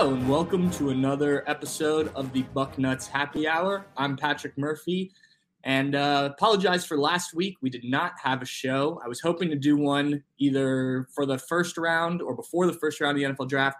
Hello and welcome to another episode of the Bucknuts Happy Hour. I'm Patrick Murphy, and uh, apologize for last week. We did not have a show. I was hoping to do one either for the first round or before the first round of the NFL Draft.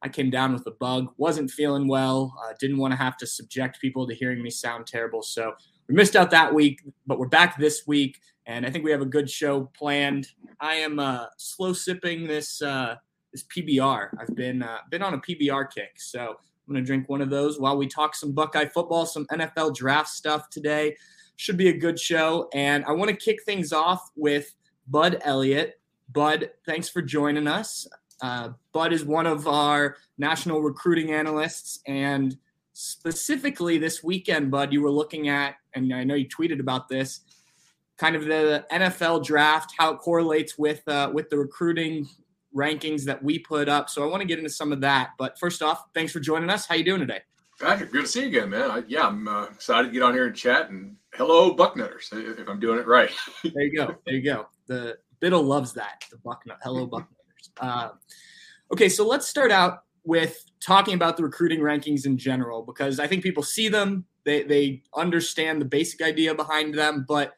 I came down with a bug, wasn't feeling well, uh, didn't want to have to subject people to hearing me sound terrible, so we missed out that week. But we're back this week, and I think we have a good show planned. I am uh, slow sipping this. Uh, is PBR. I've been uh, been on a PBR kick, so I'm gonna drink one of those while we talk some Buckeye football, some NFL draft stuff today. Should be a good show, and I want to kick things off with Bud Elliott. Bud, thanks for joining us. Uh, Bud is one of our national recruiting analysts, and specifically this weekend, Bud, you were looking at, and I know you tweeted about this, kind of the NFL draft, how it correlates with uh, with the recruiting rankings that we put up. So I want to get into some of that. But first off, thanks for joining us. How you doing today? Patrick, good to see you again, man. I, yeah, I'm uh, excited to get on here and chat. And hello, Bucknutters, if I'm doing it right. there you go. There you go. The Biddle loves that. The Bucknut. Hello, Bucknutters. Uh, okay, so let's start out with talking about the recruiting rankings in general because I think people see them, they they understand the basic idea behind them, but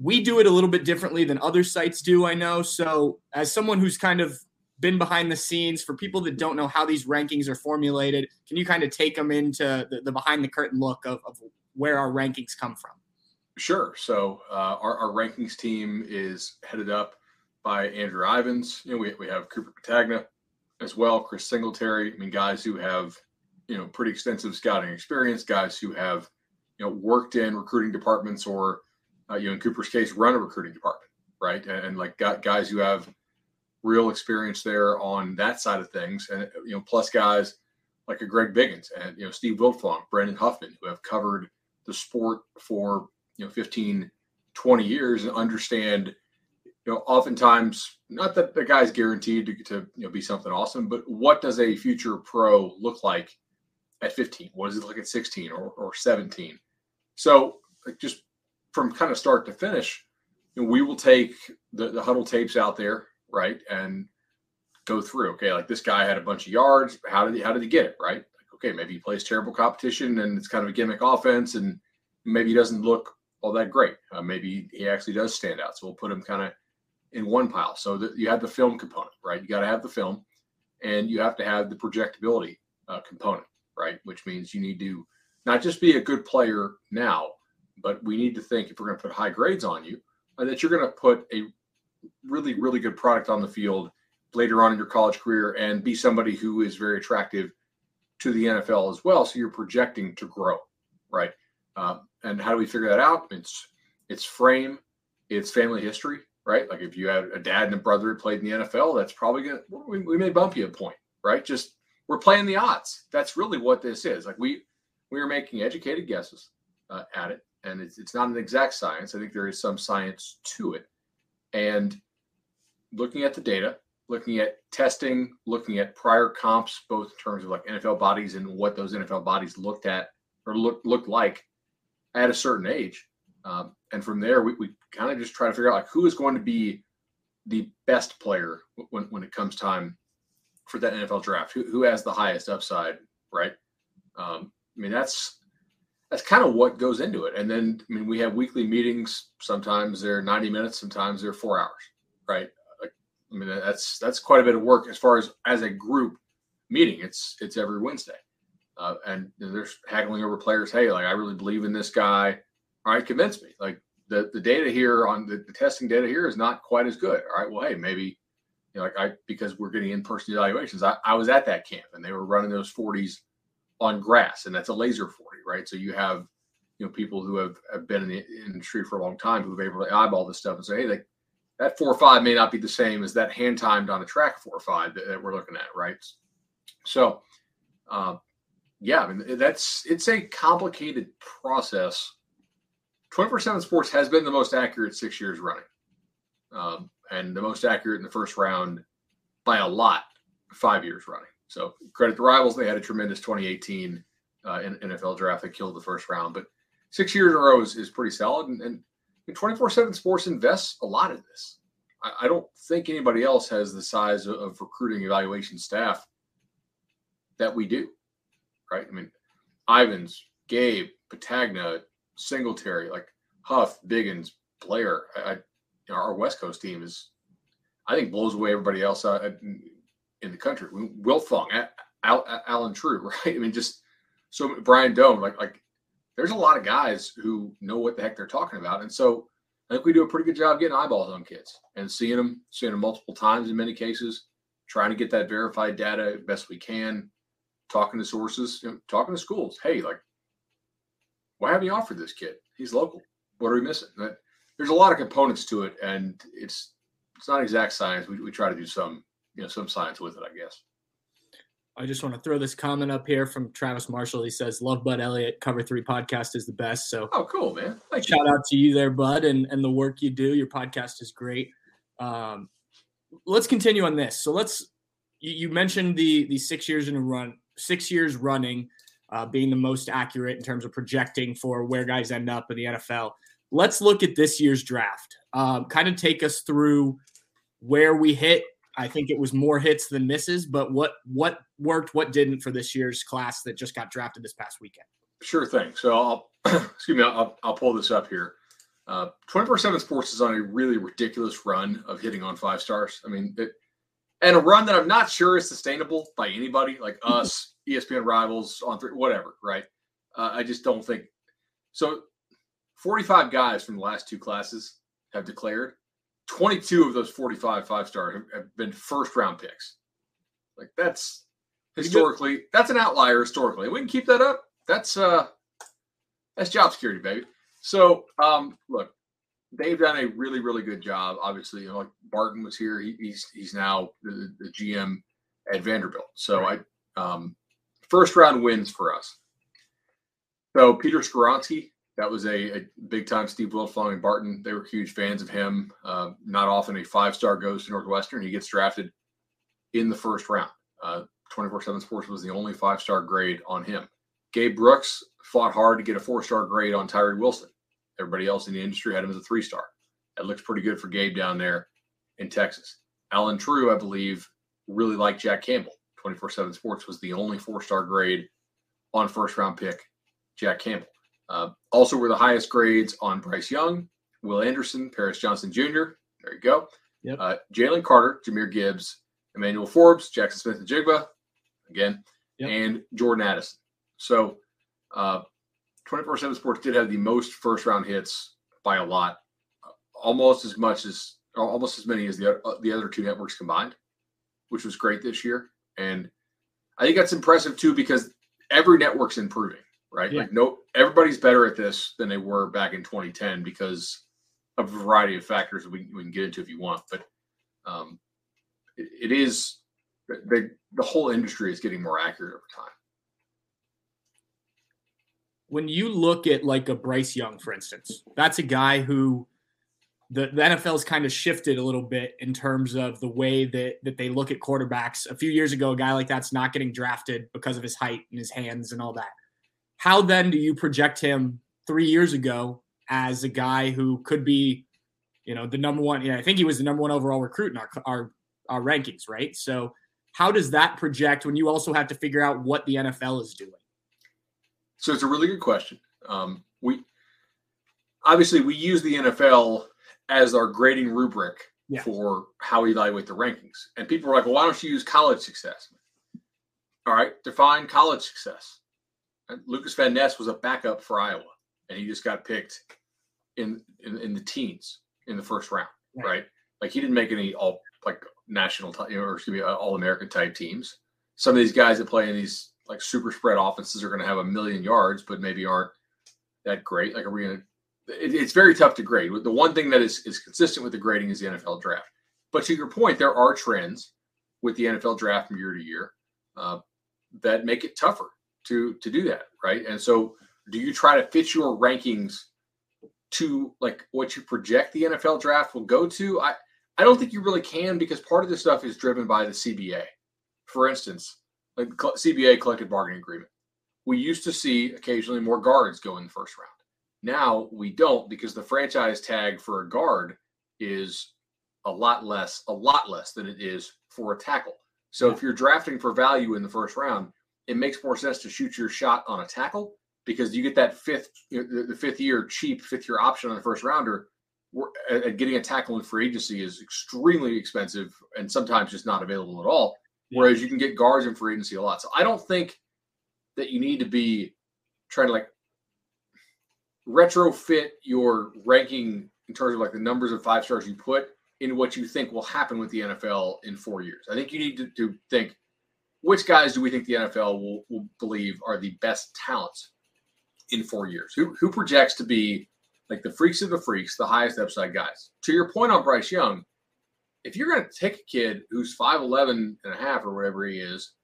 we do it a little bit differently than other sites do, I know. So, as someone who's kind of been behind the scenes, for people that don't know how these rankings are formulated, can you kind of take them into the, the behind the curtain look of, of, where our rankings come from? Sure. So, uh, our, our, rankings team is headed up by Andrew Ivins. You know, we, we have Cooper Petagna as well, Chris Singletary. I mean, guys who have, you know, pretty extensive scouting experience, guys who have, you know, worked in recruiting departments or uh, you know, in Cooper's case, run a recruiting department, right? And, and, like got guys who have real experience there on that side of things, and you know, plus guys like a Greg Biggins and you know Steve Wiltfong, Brandon Huffman, who have covered the sport for you know 15, 20 years and understand. You know, oftentimes, not that the guy's guaranteed to, to you know be something awesome, but what does a future pro look like at 15? What does it look at 16 or, or 17? So, like, just from kind of start to finish, you know, we will take the, the Hudl tapes out there, right, and go through. Okay, like this guy had a bunch of yards. How did he? How did he get it? Right. Like, okay, maybe he plays terrible competition and it's kind of a gimmick offense, and maybe he doesn't look all that great. Uh, maybe he actually does stand out. So we'll put him kind of in one pile. So that you have the film component, right? You got to have the film, and you have to have the projectability uh, component, right? Which means you need to not just be a good player now, but we need to think if we're going to put high grades on you, uh, that you're going to put a really, really good product on the field later on in your college career and be somebody who is very attractive to the NFL as well. So you're projecting to grow, right? Um, and how do we figure that out? It's it's frame, it's family history, right? Like if you had a dad and a brother who played in the NFL, that's probably gonna we, we may bump you a point, right? Just we're playing the odds. That's really what this is. Like we we are making educated guesses uh, at it, and it's, it's not an exact science. I think there is some science to it. And looking at the data, looking at testing, looking at prior comps, both in terms of like NFL bodies and what those NFL bodies looked at or look looked like at a certain age. Um, and from there, we, we kind of just try to figure out like who is going to be the best player when, when it comes time for that NFL draft. Who, who has the highest upside, right? Um, I mean, that's that's kind of what goes into it. And then, I mean, we have weekly meetings. Sometimes they're 90 minutes, sometimes they're four hours, right? Like, I mean, that's that's quite a bit of work as far as as a group meeting. It's it's every Wednesday, uh, and there's haggling over players. Hey, like I really believe in this guy. All right, convince me. Like the the data here on the, the testing data here is not quite as good. All right, well, hey, maybe you know, like I because we're getting in person evaluations. I, I was at that camp and they were running those 40s on grass, and that's a laser 40, right? So you have you know people who have, have been in the industry for a long time who've able to eyeball this stuff and say, hey, that four or five may not be the same as that hand timed on a track four or five that, that we're looking at, right? So, uh, yeah, I mean that's it's a complicated process. 24 7 Sports has been the most accurate six years running, um, and the most accurate in the first round by a lot, five years running. So credit the rivals; they had a tremendous 2018 uh, NFL draft that killed the first round, but six years in a row is, is pretty solid. And 24 7 Sports invests a lot in this. I, I, don't think anybody else has the size of, of, recruiting evaluation staff that we do, right? I mean, Ivins, Gabe, Petagna, Singletary, like Huff, Biggins, Blair. I, I, our West Coast team is, I think, blows away everybody else in, in the country. Wiltfong, Al, Al, Allen Trieu, right? I mean, just so Brian Dohn, like like there's a lot of guys who know what the heck they're talking about, and so I think we do a pretty good job getting eyeballs on kids and seeing them, seeing them multiple times in many cases, trying to get that verified data best we can, talking to sources, you know, talking to schools. Hey, like, why haven't you offered this kid? He's local. What are we missing? There's a lot of components to it, and it's it's not exact science. We, we try to do some you know some science with it, I guess. I just want to throw this comment up here from Travis Marshall. He says, "Love Bud Elliott. Cover Three podcast is the best." So, oh, cool, man! Thank shout you. out to you there, Bud, and and the work you do. Your podcast is great. Um, let's continue on this. So let's. You, you mentioned the the six years in a run, six years running, uh, being the most accurate in terms of projecting for where guys end up in the NFL. Let's look at this year's draft. Um, kind of take us through where we hit I think it was more hits than misses. But what what worked, what didn't for this year's class that just got drafted this past weekend? Sure thing. So I'll excuse me. I'll, I'll pull this up here. Uh, 24/7 Sports is on a really ridiculous run of hitting on five stars. I mean, it, and a run that I'm not sure is sustainable by anybody like us, ESPN rivals On3, whatever. Right? Uh, I just don't think so. 45 guys from the last two classes have declared. 22 of those 45 five star have been first round picks. Like that's historically that's an outlier historically. We can keep that up. That's uh that's job security, baby. So um look, they've done a really really good job. Obviously, you know, like Barton was here. He, he's he's now the, the GM at Vanderbilt. So right. I um first round wins for us. So Peter Skoronski that was a, a big time Steve Wiltfong and Barton. They were huge fans of him. Uh, not often a five star goes to Northwestern. He gets drafted in the first round. Uh, 24 7 Sports was the only five star grade on him. Gabe Brooks fought hard to get a four star grade on Tyree Wilson. Everybody else in the industry had him as a three star. That looks pretty good for Gabe down there in Texas. Allen Trieu, I believe, really liked Jack Campbell. 24 7 Sports was the only four star grade on first round pick, Jack Campbell. Uh, also, were the highest grades on Bryce Young, Will Anderson, Paris Johnson Jr. There you go. Yep. Uh, Jalen Carter, Jahmyr Gibbs, Emmanuel Forbes, Jaxon Smith-Njigba, again, yep. and Jordan Addison. So, uh, 24 7 Sports did have the most first round hits by a lot, almost as much as, almost as many as the, uh, the other two networks combined, which was great this year. And I think that's impressive too because every network's improving right? Yeah. Like no, everybody's better at this than they were back in 2010 because a variety of factors we, we can get into if you want. But um, it, it is the the whole industry is getting more accurate over time. When you look at like a Bryce Young, for instance, that's a guy who the, the NFL's kind of shifted a little bit in terms of the way that that they look at quarterbacks. A few years ago, a guy like that's not getting drafted because of his height and his hands and all that. How then do you project him three years ago as a guy who could be, you know, the number one? Yeah, I think he was the number one overall recruit in our, our, our rankings, right? So how does that project when you also have to figure out what the NFL is doing? So it's a really good question. Um, we obviously we use the NFL as our grading rubric Yeah. for how we evaluate the rankings. And people are like, well, why don't you use college success? All right, define college success. Lucas Van Ness was a backup for Iowa, and he just got picked in in, in the teens in the first round, Right. right? Like he didn't make any all like national ty- or excuse me, all American type teams. Some of these guys that play in these like super spread offenses are going to have a million yards, but maybe aren't that great. Like, are we going to? It, it's very tough to grade. The one thing that is is consistent with the grading is the NFL draft. But to your point, there are trends with the NFL draft from year to year uh, that make it tougher to to do that, right? And so, do you try to fit your rankings to like what you project the NFL draft will go to? I I don't think you really can because part of this stuff is driven by the CBA. For instance, like CBA collective bargaining agreement. We used to see occasionally more guards go in the first round. Now we don't because the franchise tag for a guard is a lot less, a lot less than it is for a tackle. So if you're drafting for value in the first round, it makes more sense to shoot your shot on a tackle because you get that fifth, the, fifth year cheap fifth year option on the first rounder. Uh, getting a tackle in free agency is extremely expensive and sometimes just not available at all. Whereas you can get guards in free agency a lot. So I don't think that you need to be trying to like retrofit your ranking in terms of like the numbers of five stars you put in what you think will happen with the NFL in four years. I think you need to, to think which guys do we think the NFL will, will believe are the best talents in four years? Who, who projects to be like the freaks of the freaks, the highest upside guys? To your point on Bryce Young, if you're going to take a kid who's 5'11 and a half or whatever he is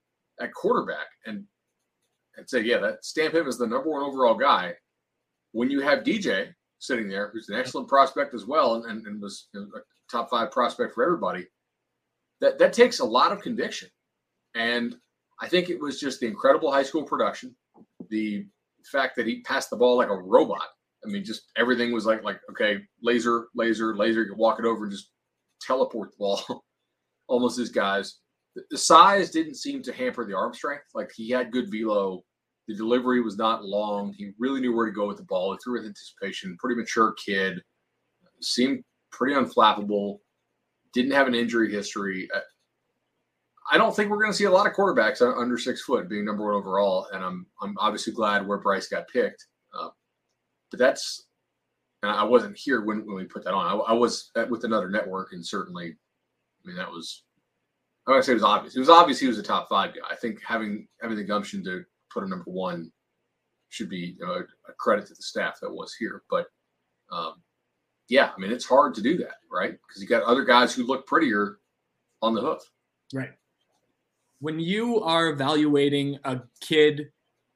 at quarterback and and say, yeah, that stamp him as the number one overall guy, when you have DJ sitting there, who's an excellent prospect as well, and, and, and was a top five prospect for everybody, that that takes a lot of conviction. And I think it was just the incredible high school production, the fact that he passed the ball like a robot. I mean, just everything was like like okay, laser, laser, laser. You walk it over and just teleport the ball, almost as guys. The, size didn't seem to hamper the arm strength. Like he had good velo. The delivery was not long. He really knew where to go with the ball. He threw with anticipation. Pretty mature kid. Seemed pretty unflappable. Didn't have an injury history. Uh, I don't think we're going to see a lot of quarterbacks under six foot being number one overall, and I'm I'm obviously glad where Bryce got picked. Uh, but that's I wasn't here when, when we put that on. I, I was at, with another network, and certainly, I mean that was I would say it was obvious. It was obvious he was a top five guy. I think having having the gumption to put a number one should be you know, a, a credit to the staff that was here. But um, yeah, I mean it's hard to do that, right? Because you got other guys who look prettier on the hoof. Right. When you are evaluating a kid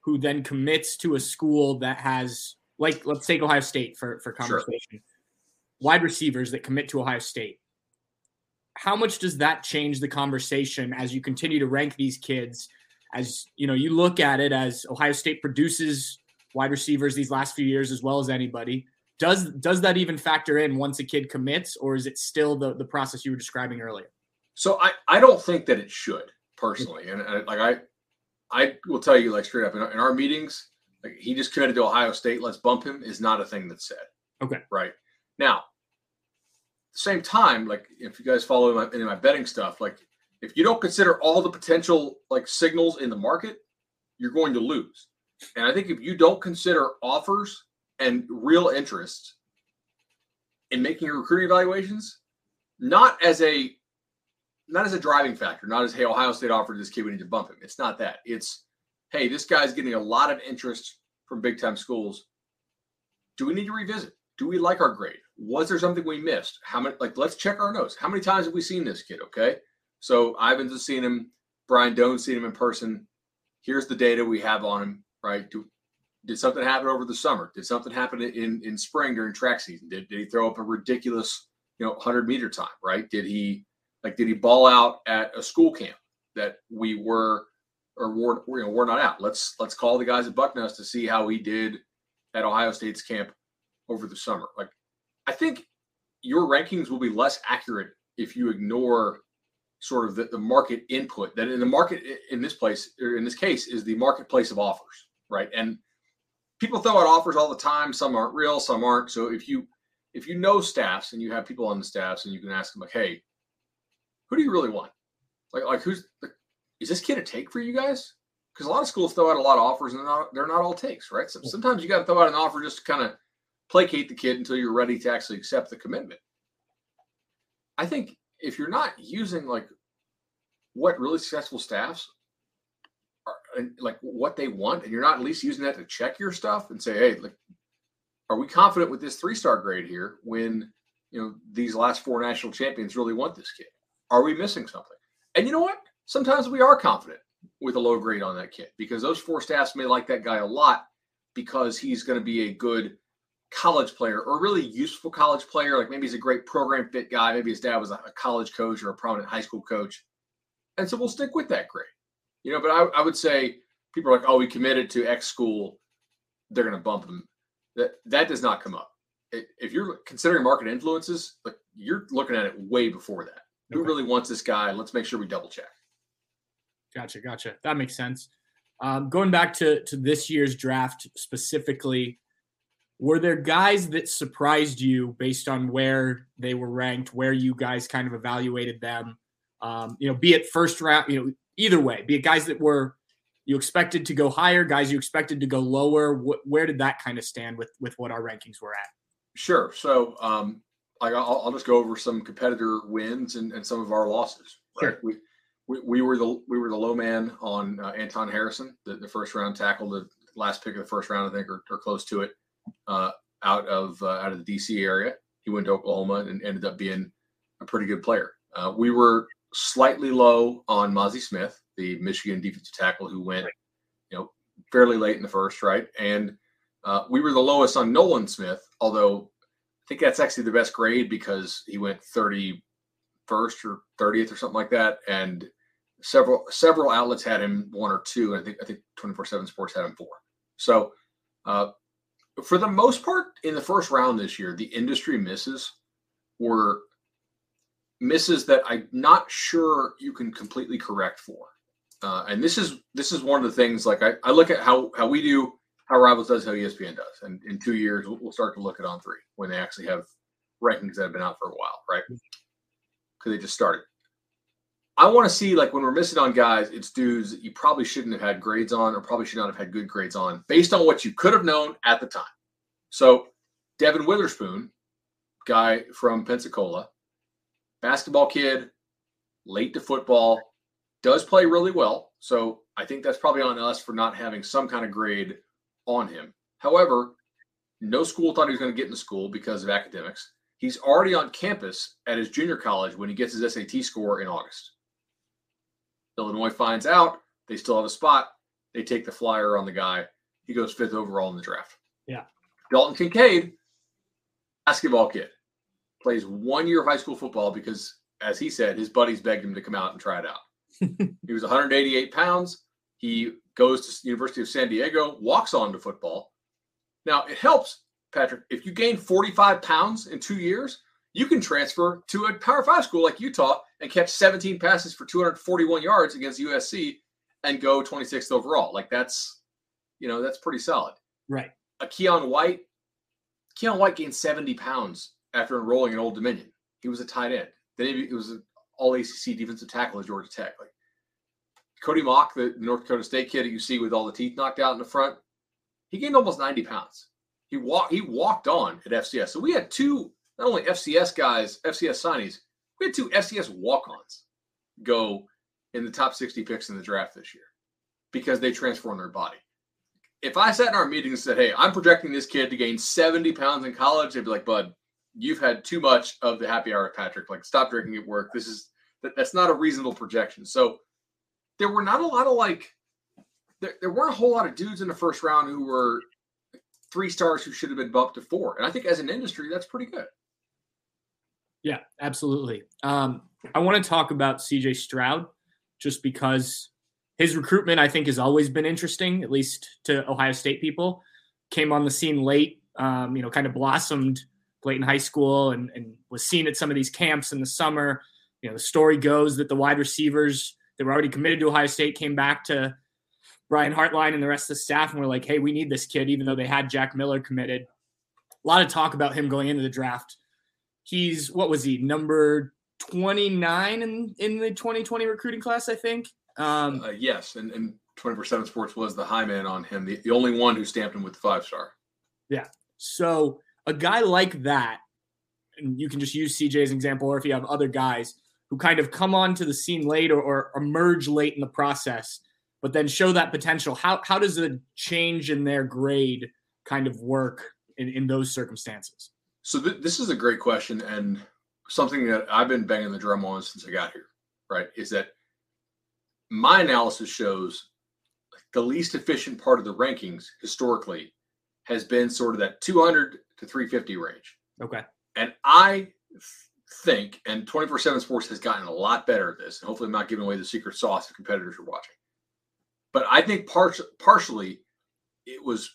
who then commits to a school that has, like, let's take Ohio State for, for conversation, wide receivers that commit to Ohio State, how much does that change the conversation as you continue to rank these kids? As you know, you look at it as Ohio State produces wide receivers these last few years as well as anybody. Does does that even factor in once a kid commits, or is it still the, the process you were describing earlier? So I, I don't think that it should personally, and, and like I I will tell you like straight up in our, in our meetings, like he just committed to Ohio State, let's bump him is not a thing that's said. Okay. Right now, same time, like if you guys follow my in my betting stuff, like if you don't consider all the potential like signals in the market, you're going to lose. And I think if you don't consider offers and real interest in making your recruiting evaluations, not as a not as a driving factor, not as hey, Ohio State offered this kid, we need to bump him. It's not that. It's hey, this guy's getting a lot of interest from big time schools. Do we need to revisit? Do we like our grade? Was there something we missed? How many like let's check our notes. How many times have we seen this kid? Okay. So Ivins has seen him, Brian Dohn's seen him in person. Here's the data we have on him, right? Do, did something happen over the summer? Did something happen in in spring during track season? Did, did he throw up a ridiculous, you know, 100 meter time, right? Did he like did he ball out at a school camp that we were or were you know we're not out? Let's let's call the guys at Bucknuts to see how he did at Ohio State's camp over the summer. Like I think your rankings will be less accurate if you ignore sort of the, the market input that in the market in this place or in this case is the marketplace of offers, right? And people throw out offers all the time. Some aren't real, some aren't. So if you if you know staffs and you have people on the staffs and you can ask them like, hey, who do you really want? Like like who's like, is this kid a take for you guys? Because a lot of schools throw out a lot of offers and they're not, they're not all takes, right? So sometimes you got to throw out an offer just to kind of placate the kid until you're ready to actually accept the commitment. I think if you're not using like what really successful staffs are, like what they want, and you're not at least using that to check your stuff and say, hey, like, are we confident with this three star grade here when you know these last four national champions really want this kid? Are we missing something? And you know what? Sometimes we are confident with a low grade on that kid because those four staffs may like that guy a lot because he's going to be a good college player or really useful college player. Like maybe he's a great program fit guy. Maybe his dad was a college coach or a prominent high school coach. And so we'll stick with that grade. You know, but I, I would say people are like, oh, we committed to X school. They're going to bump him. That, that does not come up. If you're considering market influences, like you're looking at it way before that. Okay. Who really wants this guy? Let's make sure we double check. Gotcha, gotcha. That makes sense. Um, going back to to this year's draft specifically, were there guys that surprised you based on where they were ranked, where you guys kind of evaluated them? Um, you know, be it first round, you know, either way, be it guys that were you expected to go higher, guys you expected to go lower. Wh- where did that kind of stand with with what our rankings were at? Sure. So, um, like I'll, I'll just go over some competitor wins and, and some of our losses. Sure. We, we, we were the we were the low man on uh, Anton Harrison, the, the first round tackle, the last pick of the first round, I think, or, or close to it uh, out of uh, out of the DC area. He went to Oklahoma and ended up being a pretty good player. Uh, we were slightly low on Mazi Smith, the Michigan defensive tackle who went, you know, fairly late in the first, right? And uh, we were the lowest on Nolan Smith, although I think that's actually the best grade because he went 31st or 30th or something like that, and several several outlets had him one or two, and I think I think 24/7 Sports had him four. So uh, for the most part, in the first round this year, the industry misses were misses that I'm not sure you can completely correct for. Uh, and this is this is one of the things like I, I look at how how we do how Rivals does how ESPN does, and in two years we'll, we'll start to look at On3 when they actually have rankings that have been out for a while, right? Mm-hmm. Because they just started. I want to see like when we're missing on guys, it's dudes that you probably shouldn't have had grades on, or probably should not have had good grades on, based on what you could have known at the time. So, Devon Witherspoon, guy from Pensacola, basketball kid, late to football, does play really well. So I think that's probably on us for not having some kind of grade on him. However, no school thought he was going to get into school because of academics. He's already on campus at his junior college when he gets his SAT score in August. Illinois finds out they still have a spot. They take the flyer on the guy. He goes fifth overall in the draft. Yeah. Dalton Kincaid, basketball kid, plays one year of high school football because, as he said, his buddies begged him to come out and try it out. he was 188 pounds. He goes to University of San Diego, walks on to football. Now it helps, Patrick. If you gain 45 pounds in two years, you can transfer to a Power Five school like Utah and catch 17 passes for 241 yards against USC and go 26th overall. Like that's, you know, that's pretty solid. Right. A Keion White, Keion White gained 70 pounds after enrolling in Old Dominion. He was a tight end. Then he was an all ACC defensive tackle at Georgia Tech. Like Cody Mauch, the North Dakota State kid that you see with all the teeth knocked out in the front, he gained almost 90 pounds. He walked he walked on at FCS. So we had two not only FCS guys, FCS signees, we had two FCS walk-ons go in the top 60 picks in the draft this year because they transformed their body. If I sat in our meeting and said, Hey, I'm projecting this kid to gain 70 pounds in college, they'd be like, Bud, you've had too much of the happy hour, Patrick. Like, stop drinking at work. This is that, that's not a reasonable projection. So there were not a lot of like there, there weren't a whole lot of dudes in the first round who were three stars who should have been bumped to four. And I think as an industry, that's pretty good. Yeah, absolutely. Um, I want to talk about CJ Stroud just because his recruitment, I think, has always been interesting, at least to Ohio State people. Came on the scene late, um, you know, kind of blossomed late in high school and, and was seen at some of these camps in the summer. You know, the story goes that the wide receivers that were already committed to Ohio State came back to Brian Hartline and the rest of the staff and were like, hey, we need this kid, even though they had Jack Miller committed. A lot of talk about him going into the draft. He's what was he number 29 in, in the 2020 recruiting class, I think. Um, uh, yes, and, and 24/7 Sports was the high man on him, the, the only one who stamped him with the five star. Yeah. So a guy like that, and you can just use CJ as an example, or if you have other guys who kind of come onto the scene late or, or emerge late in the process, but then show that potential. How how does a change in their grade kind of work in, in those circumstances? So th- this is a great question and something that I've been banging the drum on since I got here. Right, is that my analysis shows the least efficient part of the rankings historically has been sort of that 200 to 350 range. Okay. And I think, and 24 7 Sports has gotten a lot better at this, and hopefully I'm not giving away the secret sauce if competitors are watching. But I think par- partially it was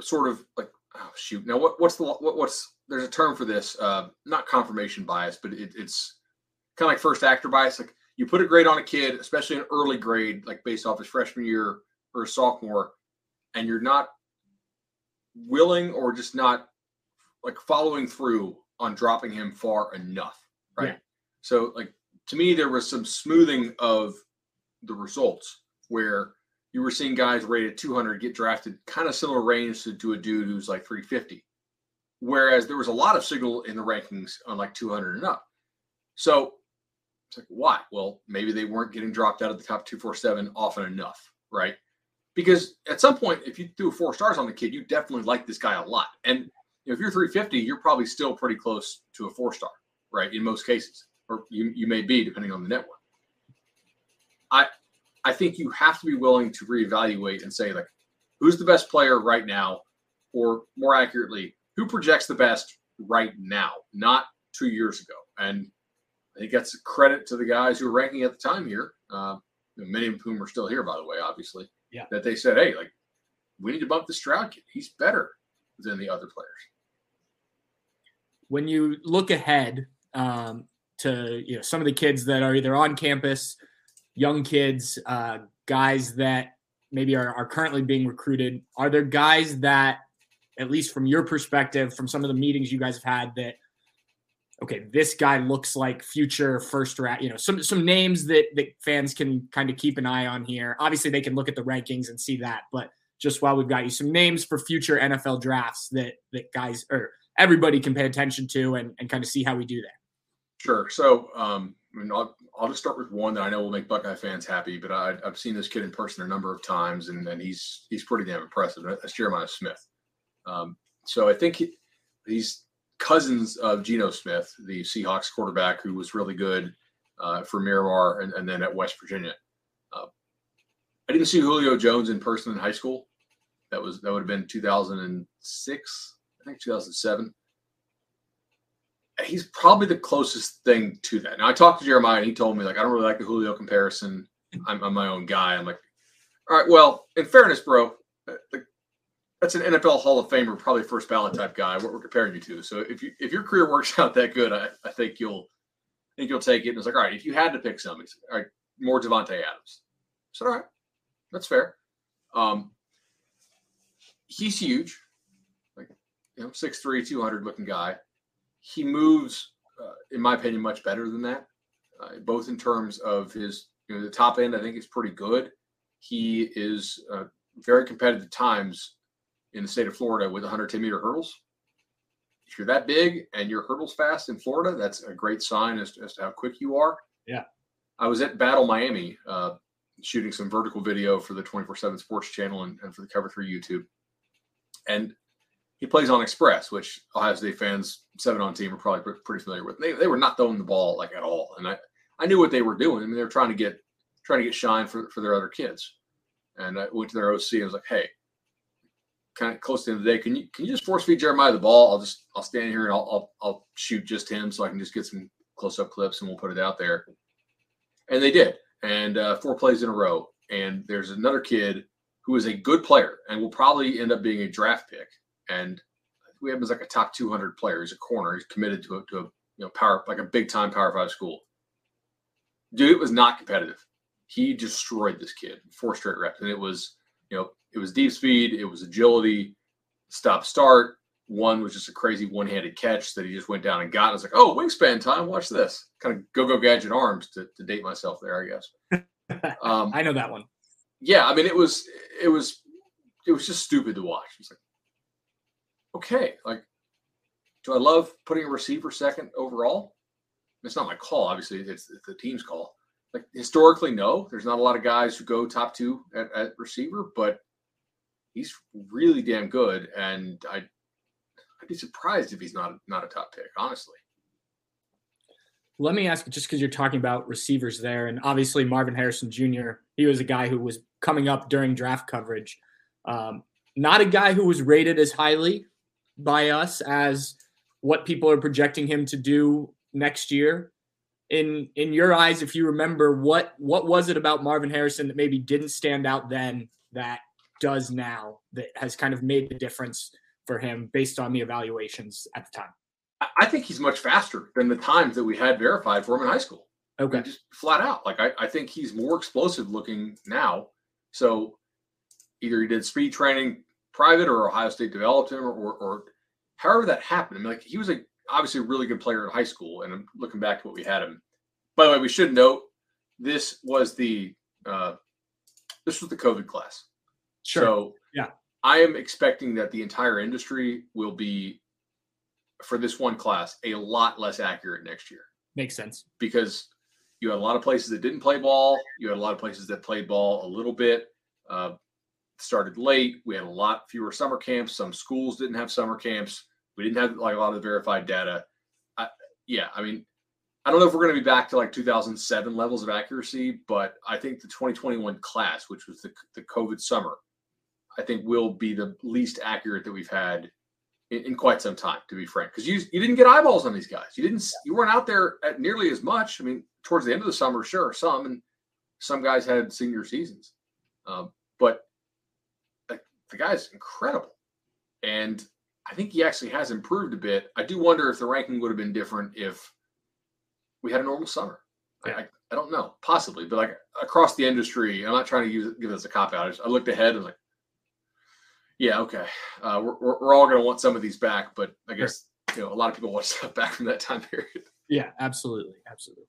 sort of like, oh, shoot. Now, what, what's the, what, what's, there's a term for this, uh, not confirmation bias, but it, it's kind of like first actor bias. Like you put a grade on a kid, especially an early grade, like based off his freshman year or sophomore, and you're not willing or just not like following through on dropping him far enough, right? Yeah. So like to me, there was some smoothing of the results where you were seeing guys rated 200 get drafted kind of similar range to, to a dude who's like 350. Whereas there was a lot of signal in the rankings on like 200 and up. So it's like, why? Well, maybe they weren't getting dropped out of the top 247 often enough, right? Because at some point, if you threw four stars on the kid, you definitely like this guy a lot. And if you're 350, you're probably still pretty close to a four star, right? In most cases, or you, you may be depending on the network. I I think you have to be willing to reevaluate and say like, who's the best player right now, or more accurately, who projects the best right now, not two years ago. And I think that's a credit to the guys who were ranking at the time here. Uh, many of whom are still here, by the way, obviously. Yeah. That they said, hey, like, we need to bump the Stroud kid. He's better than the other players. When you look ahead um, to you know some of the kids that are either on campus, young kids, uh, guys that maybe are, are currently being recruited, are there guys that, at least from your perspective, from some of the meetings you guys have had, that okay, this guy looks like future first round, you know, some some names that that fans can kind of keep an eye on here. Obviously, they can look at the rankings and see that, but just while we've got you, some names for future NFL drafts that that guys or everybody can pay attention to and, and kind of see how we do that. Sure. So, um, I mean, I'll, I'll just start with one that I know will make Buckeye fans happy, but I, have seen this kid in person a number of times, and, and he's he's pretty damn impressive. That's Jeremiah Smith. Um, so I think he, he's cousins of Geno Smith, the Seahawks quarterback, who was really good uh, for Miramar and, and, then at West Virginia. Uh, I didn't see Julio Jones in person in high school. That was that would have been 2006, I think 2007. He's probably the closest thing to that. Now I talked to Jeremiah and he told me like I don't really like the Julio comparison. I'm, I'm my own guy. I'm like, all right, well, in fairness, bro, uh, that's an NFL Hall of Famer, probably first ballot type guy. What we're comparing you to. So if you if your career works out that good, I, I think you'll I think you'll take it. And it's like, all right, if you had to pick somebody, all right, more Davante Adams. So all right, that's fair. Um, he's huge, you know, 6'3", 200 looking guy. He moves, uh, in my opinion, much better than that. Uh, both in terms of his, you know, the top end, I think is pretty good. He is uh, very competitive times in the state of Florida with 110 meter hurdles. If you're that big and your hurdles fast in Florida, that's a great sign as, as to how quick you are. Yeah. I was at Battle Miami uh, shooting some vertical video for the 24 7 sports channel and, and for the Cover 3 YouTube. And he plays on Express, which Ohio State fans, seven on team, are probably pretty familiar with. They, they were not throwing the ball like at all. And I, I knew what they were doing. I mean, they were trying to get trying to get shine for, for their other kids. And I went to their OC and was like, hey, kind of close to the end of the day, can you can you just force feed Jeremiah the ball? I'll just I'll stand here and I'll I'll, I'll shoot just him so I can just get some close up clips and we'll put it out there. And they did, and uh, four plays in a row. And there's another kid who is a good player and will probably end up being a draft pick. And we have him as like a top 200 player. He's a corner. He's committed to a, to a you know power like a big time Power Five school. Dude, it was not competitive. he destroyed this kid four straight reps, and it was you know it was deep speed, it was agility, stop start. One was just a crazy one handed catch that he just went down and got. I was like, oh, wingspan time. Watch this. Kind of go go gadget arms to, to date myself there, I guess. Um, I know that one. Yeah, I mean, it was it was it was just stupid to watch. It's like, okay, like, do I love putting a receiver second overall? It's not my call, obviously. It's, it's the team's call. Like historically, no. There's not a lot of guys who go top two at, at receiver, but he's really damn good, and I I'd be surprised if he's not not a top pick, honestly. Let me ask, just because you're talking about receivers there, and obviously Marvin Harrison Jr. He was a guy who was coming up during draft coverage. Um, not a guy who was rated as highly by us as what people are projecting him to do next year. In in your eyes, if you remember, what what was it about Marvin Harrison that maybe didn't stand out then that does now that has kind of made the difference for him based on the evaluations at the time? I think he's much faster than the times that we had verified for him in high school. Okay. I mean, just flat out. Like I, I think he's more explosive looking now. So either he did speed training private or Ohio State developed him or, or, or however that happened. I mean, like he was a obviously a really good player in high school. And I'm looking back to what we had him. By the way, we should note this was the uh, this was the COVID class. Sure. So yeah, I am expecting that the entire industry will be for this one class a lot less accurate next year. Makes sense. Because you had a lot of places that didn't play ball. You had a lot of places that played ball a little bit. Uh, started late. We had a lot fewer summer camps. Some schools didn't have summer camps. We didn't have like a lot of verified data. I, yeah, I mean, I don't know if we're going to be back to like 2007 levels of accuracy, but I think the 2021 class, which was the, the COVID summer, I think will be the least accurate that we've had in, in quite some time, to be frank. Because you you didn't get eyeballs on these guys. You didn't you weren't out there at nearly as much. I mean, towards the end of the summer, sure, some and some guys had senior seasons, um, but the, guy's incredible, and I think he actually has improved a bit. I do wonder if the ranking would have been different if we had a normal summer. Yeah. I, I don't know, possibly, but like across the industry, I'm not trying to use give this a cop out. I, just, I looked ahead and like, yeah, okay, uh, we're, we're, we're all going to want some of these back, but I guess you know a lot of people want stuff back from that time period. Yeah, absolutely, absolutely.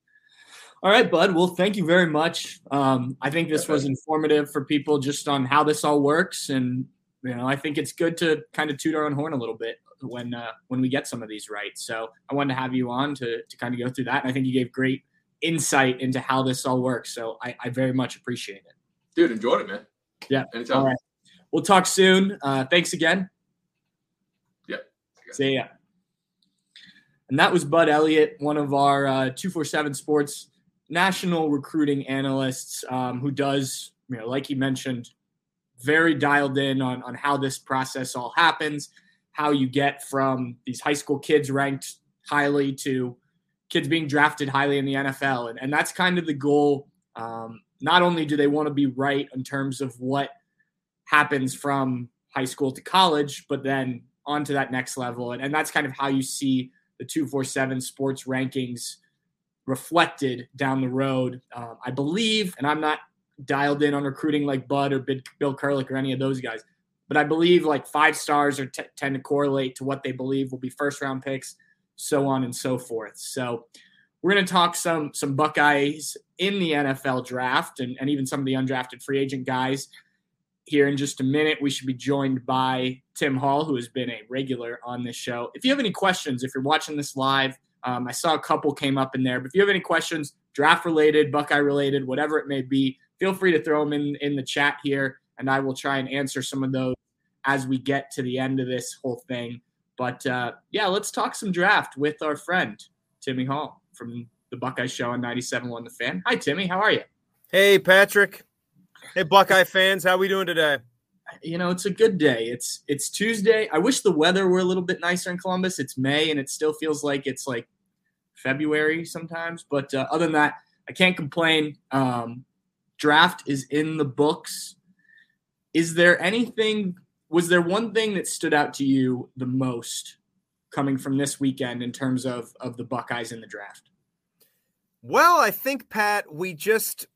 All right, bud. Well, thank you very much. Um, I think this was informative for people just on how this all works, and you know, I think it's good to kind of toot our own horn a little bit when uh, when we get some of these right. So I wanted to have you on to to kind of go through that, and I think you gave great insight into how this all works. So I, I very much appreciate it. Dude, enjoyed it, man. Yeah. Anytime. All right. We'll talk soon. Uh, thanks again. Yep. See ya. And that was Bud Elliott, one of our uh, 247 Sports national recruiting analysts um, who does, you know, like he mentioned, very dialed in on, on how this process all happens, how you get from these high school kids ranked highly to kids being drafted highly in the NFL. And, and that's kind of the goal. Um, not only do they want to be right in terms of what happens from high school to college, but then on to that next level. And, and that's kind of how you see the 247 sports rankings reflected down the road. Um, I believe, and I'm not dialed in on recruiting like Bud or Bill Kurelic or any of those guys, but I believe like five stars are t- tend to correlate to what they believe will be first round picks, so on and so forth. So we're going to talk some some Buckeyes in the NFL draft and, and even some of the undrafted free agent guys here in just a minute. We should be joined by Tim Hall, who has been a regular on this show. If you have any questions, if you're watching this live, um, I saw a couple came up in there, but if you have any questions, draft related, Buckeye related, whatever it may be, feel free to throw them in, in the chat here, and I will try and answer some of those as we get to the end of this whole thing. But uh, yeah, let's talk some draft with our friend, Timmy Hall from the Buckeye Show on 97.1 The Fan. Hi, Timmy. How are you? Hey, Patrick. Hey, Buckeye fans, how we doing today? You know, it's a good day. It's it's Tuesday. I wish the weather were a little bit nicer in Columbus. It's May, and it still feels like it's like February sometimes. But uh, other than that, I can't complain. Um, draft is in the books. Is there anything? Was there one thing that stood out to you the most coming from this weekend in terms of of the Buckeyes in the draft? Well, I think Pat, we just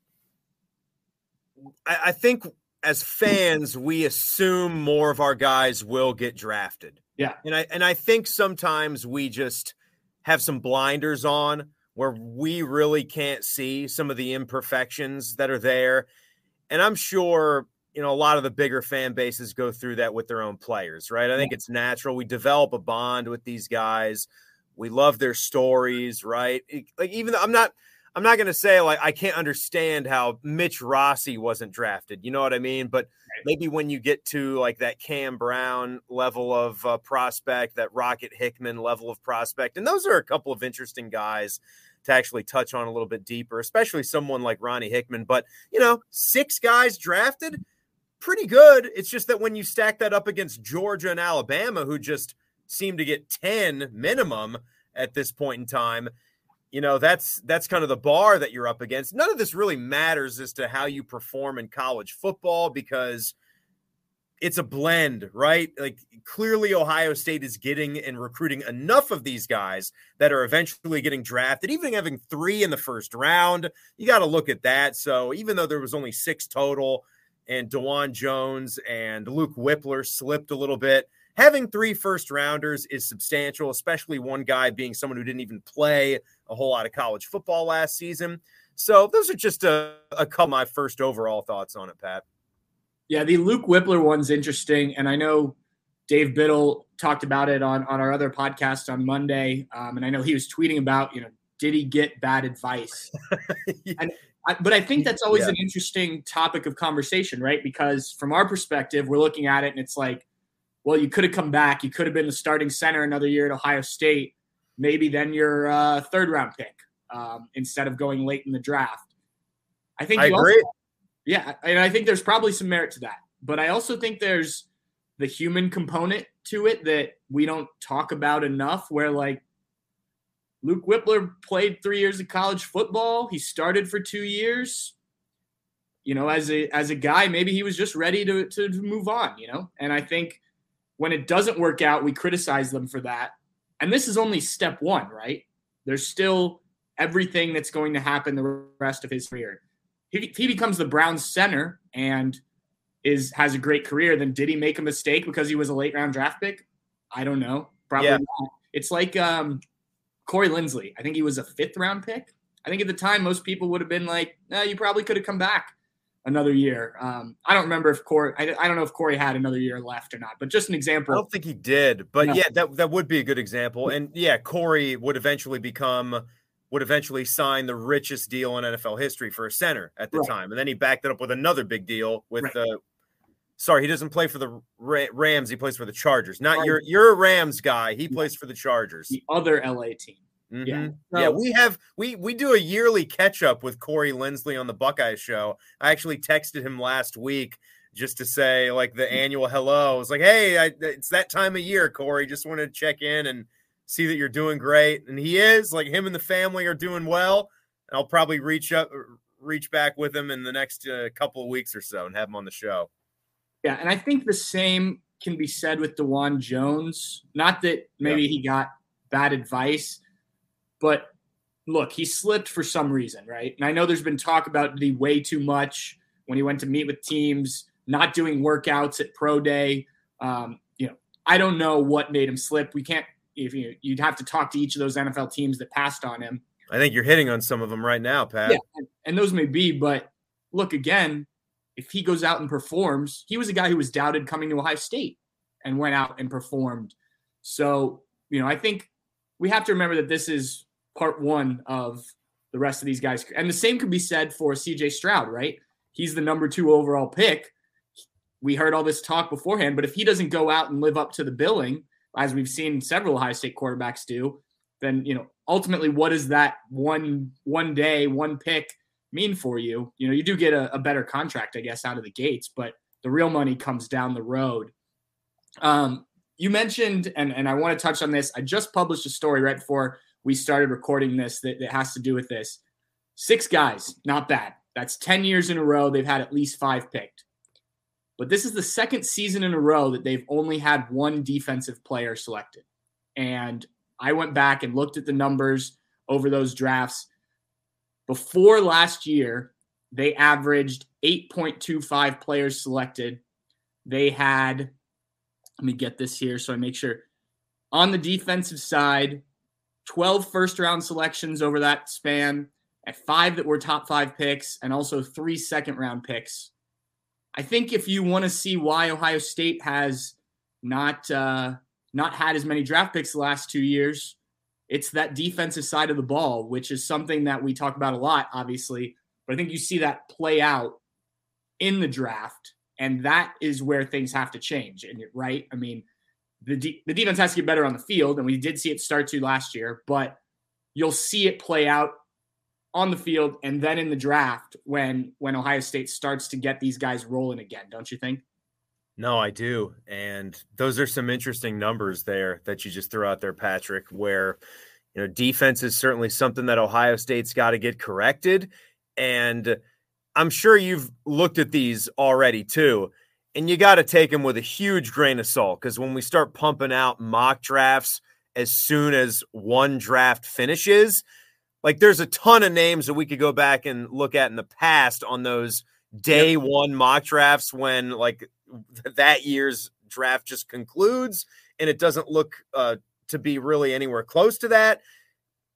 I, I think as fans, we assume more of our guys will get drafted. Yeah. And I and I think sometimes we just have some blinders on where we really can't see some of the imperfections that are there. And I'm sure, you know, a lot of the bigger fan bases go through that with their own players, right? I think it's natural. We develop a bond with these guys. We love their stories, right? Like even though I'm not I'm not going to say like I can't understand how Mitch Rossi wasn't drafted. You know what I mean? But maybe when you get to like that Cam Brown level of uh, prospect, that Rocket Hickman level of prospect, and those are a couple of interesting guys to actually touch on a little bit deeper, especially someone like Ronnie Hickman. But you know, six guys drafted, pretty good. It's just that when you stack that up against Georgia and Alabama, who just seem to get 10 minimum at this point in time you know that's that's kind of the bar that you're up against none of this really matters as to how you perform in college football because it's a blend right like clearly ohio state is getting and recruiting enough of these guys that are eventually getting drafted even having three in the first round you got to look at that so even though there was only six total and Dawand Jones and Luke Wypler slipped a little bit having three first rounders is substantial, especially one guy being someone who didn't even play a whole lot of college football last season. So those are just a, a couple of my first overall thoughts on it, Pat. Yeah, the Luke Wypler one's interesting, and I know Dave Biddle talked about it on on our other podcast on Monday, um, and I know he was tweeting about you know did he get bad advice? and I, but I think that's always yeah. an interesting topic of conversation, right? Because from our perspective, we're looking at it and it's like, well, you could have come back, you could have been the starting center another year at Ohio State maybe then your uh, third round pick um, instead of going late in the draft. I think I agree. Also, yeah, and I think there's probably some merit to that. But I also think there's the human component to it that we don't talk about enough. Where like Luke Wypler played three years of college football, he started for two years. You know, as a as a guy, maybe he was just ready to to move on. You know, and I think when it doesn't work out, we criticize them for that. And this is only step one, right? There's still everything that's going to happen the rest of his career. If he becomes the Browns center and is has a great career, then did he make a mistake because he was a late round draft pick? I don't know. Probably yeah. not. It's like um, Corey Linsley. I think he was a fifth round pick. I think at the time most people would have been like, "No, you probably could have come back." another year. Um, I don't remember if Corey. I, I, don't know if Corey had another year left or not, but just an example. I don't think he did, but no. yeah, that that would be a good example. And yeah, Corey would eventually become would eventually sign the richest deal in NFL history for a center at the right. time, and then he backed it up with another big deal with the. Right. Uh, sorry, he doesn't play for the Rams. He plays for the Chargers. Not your you're a Rams guy. He plays for the Chargers. The other LA team. Mm-hmm. Yeah. So, yeah, we have we we do a yearly catch up with Corey Linsley on the Buckeye show. I actually texted him last week just to say like the annual hello. It's like, "Hey, I, it's that time of year, Corey. Just wanted to check in and see that you're doing great." And he is. Like him and the family are doing well. And I'll probably reach up reach back with him in the next uh, couple of weeks or so and have him on the show. Yeah, and I think the same can be said with Dawand Jones. Not that maybe yeah. he got bad advice, but look, he slipped for some reason, right? And I know there's been talk about the way too much when he went to meet with teams, not doing workouts at pro day. Um, you know, I don't know what made him slip. We can't. If you, you'd have to talk to each of those NFL teams that passed on him. I think you're hitting on some of them right now, Pat. Yeah, and, and those may be, but look again. If he goes out and performs, he was a guy who was doubted coming to Ohio State and went out and performed. So, you know, I think we have to remember that this is part one of the rest of these guys. And the same could be said for CJ Stroud, right? He's the number two overall pick. We heard all this talk beforehand, but if he doesn't go out and live up to the billing, as we've seen several Ohio State quarterbacks do, then you know ultimately what does that one one day one pick mean for you? You know, you do get a, a better contract, I guess, out of the gates, but the real money comes down the road. Um, you mentioned, and, and I want to touch on this. I just published a story right before we started recording this that, that has to do with this. Six guys, not bad. That's 10 years in a row. They've had at least five picked. But this is the second season in a row that they've only had one defensive player selected. And I went back and looked at the numbers over those drafts. Before last year, they averaged 8.25 players selected. They had, let me get this here so I make sure. On the defensive side, 12 first round selections over that span, at five that were top five picks, and also three second round picks. I think if you want to see why Ohio State has not uh, not had as many draft picks the last two years, it's that defensive side of the ball, which is something that we talk about a lot, obviously. But I think you see that play out in the draft, and that is where things have to change. And right, I mean, the de- the defense has to get better on the field, and we did see it start to last year, but you'll see it play out on the field and then in the draft when when Ohio State starts to get these guys rolling again, don't you think? No, I do. And those are some interesting numbers there that you just threw out there, Patrick, where you know defense is certainly something that Ohio State's got to get corrected. And I'm sure you've looked at these already too. And you got to take them with a huge grain of salt because when we start pumping out mock drafts as soon as one draft finishes, like there's a ton of names that we could go back and look at in the past on those day yep. one mock drafts when like that year's draft just concludes and it doesn't look uh, to be really anywhere close to that.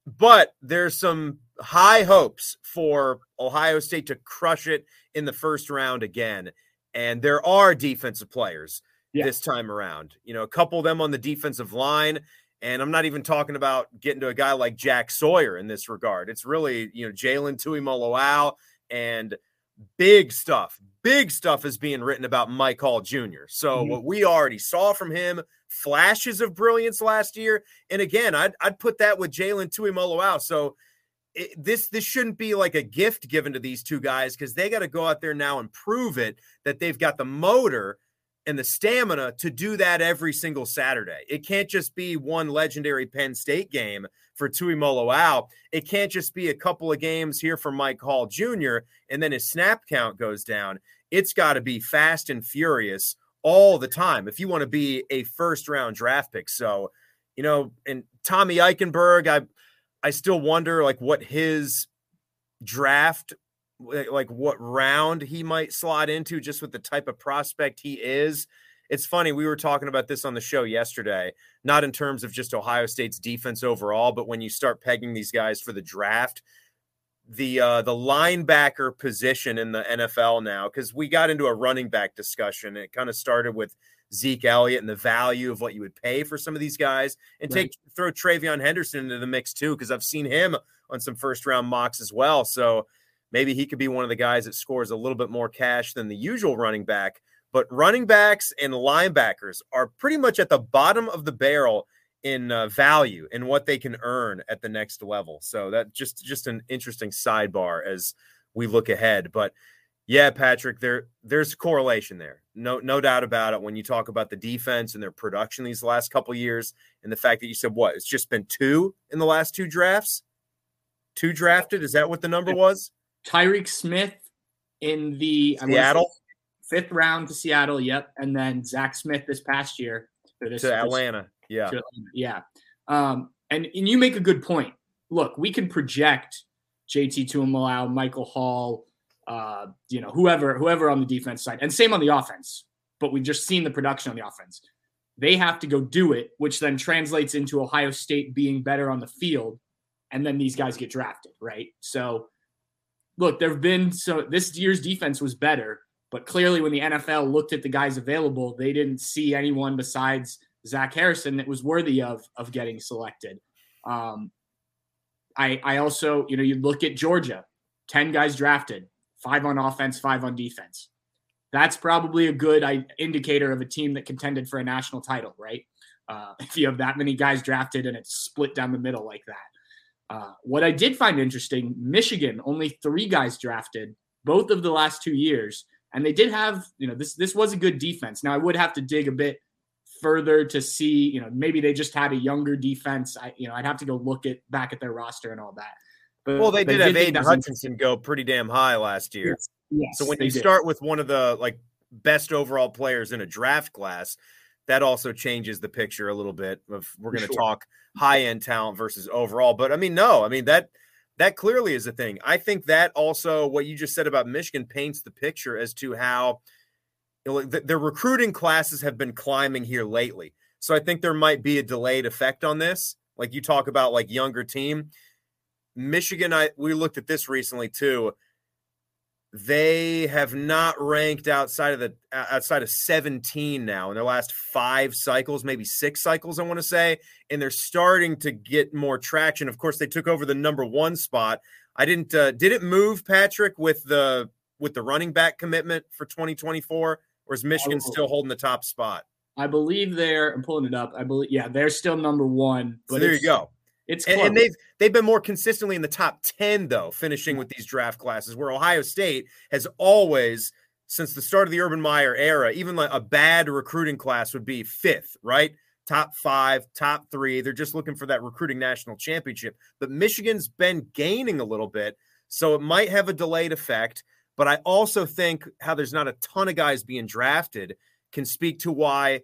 But there's some high hopes for Ohio State to crush it in the first round again. And there are defensive players yeah. this time around. You know, a couple of them on the defensive line. And I'm not even talking about getting to a guy like Jack Sawyer in this regard. It's really, you know, Jalen Tuimoloau and big stuff. Big stuff is being written about Mike Hall Jr. So mm-hmm. what we already saw from him, flashes of brilliance last year. And again, I'd, I'd put that with Jalen Tuimoloau. So it, this this shouldn't be like a gift given to these two guys because they got to go out there now and prove it that they've got the motor and the stamina to do that every single Saturday. It can't just be one legendary Penn State game for Tuimoloau. It can't just be a couple of games here for Mike Hall Jr. and then his snap count goes down. It's got to be fast and furious all the time if you want to be a first round draft pick. So, you know, and Tommy Eichenberg, I I still wonder like what his draft like what round he might slot into just with the type of prospect he is. It's funny, we were talking about this on the show yesterday, not in terms of just Ohio State's defense overall, but when you start pegging these guys for the draft, the uh, the linebacker position in the NFL now, because we got into a running back discussion. It kind of started with Zeke Elliott and the value of what you would pay for some of these guys, and right. take throw TreVeyon Henderson into the mix too, because I've seen him on some first round mocks as well. So maybe he could be one of the guys that scores a little bit more cash than the usual running back. But running backs and linebackers are pretty much at the bottom of the barrel in uh, value and what they can earn at the next level. So that just just an interesting sidebar as we look ahead. But yeah, Patrick, there there's correlation there. No no doubt about it. When you talk about the defense and their production these last couple years, and the fact that you said what it's just been two in the last two drafts, two drafted. Is that what the number was? Tyreke Smith in the Seattle fifth round to Seattle. Yep, and then Zach Smith this past year this, to Atlanta. Yeah, to yeah. Um, and and you make a good point. Look, we can project JT Tuimoloau, Michael Hall, uh, you know, whoever whoever on the defense side, and same on the offense. But we've just seen the production on the offense. They have to go do it, which then translates into Ohio State being better on the field, and then these guys get drafted, right? So look, there have been so this year's defense was better, but clearly when the NFL looked at the guys available, they didn't see anyone besides Zach Harrison that was worthy of of getting selected. Um, I I also you know you look at Georgia, ten guys drafted, five on offense, five on defense. That's probably a good indicator of a team that contended for a national title, right? Uh, if you have that many guys drafted and it's split down the middle like that. Uh, what I did find interesting, Michigan only three guys drafted both of the last two years, and they did have you know this this was a good defense. Now I would have to dig a bit further to see you know maybe they just had a younger defense. I you know I'd have to go look at back at their roster and all that. But well, they did have Aidan Hutchinson go pretty damn high last year. Yes, yes so when you did. start with one of the like best overall players in a draft class, that also changes the picture a little bit. Of we're going to sure. talk high end talent versus overall, but I mean, no, I mean that that clearly is a thing. I think that also what you just said about Michigan paints the picture as to how you know, the, their recruiting classes have been climbing here lately. So I think there might be a delayed effect on this. Like you talk about like younger team. Michigan, I we looked at this recently too. They have not ranked outside of the outside of 17 now in their last five cycles, maybe six cycles, I want to say. And they're starting to get more traction. Of course, they took over the number one spot. I didn't uh, did it move, Patrick, with the with the running back commitment for 2024, or is Michigan oh. still holding the top spot? I believe they're. I'm pulling it up. I believe, yeah, they're still number one. But so there you go. It's and, and, they've they've been more consistently in the top ten though, finishing with these draft classes. Where Ohio State has always, since the start of the Urban Meyer era, even like a bad recruiting class would be fifth, right? Top five, top three. They're just looking for that recruiting national championship. But Michigan's been gaining a little bit, so it might have a delayed effect. But I also think how there's not a ton of guys being drafted can speak to why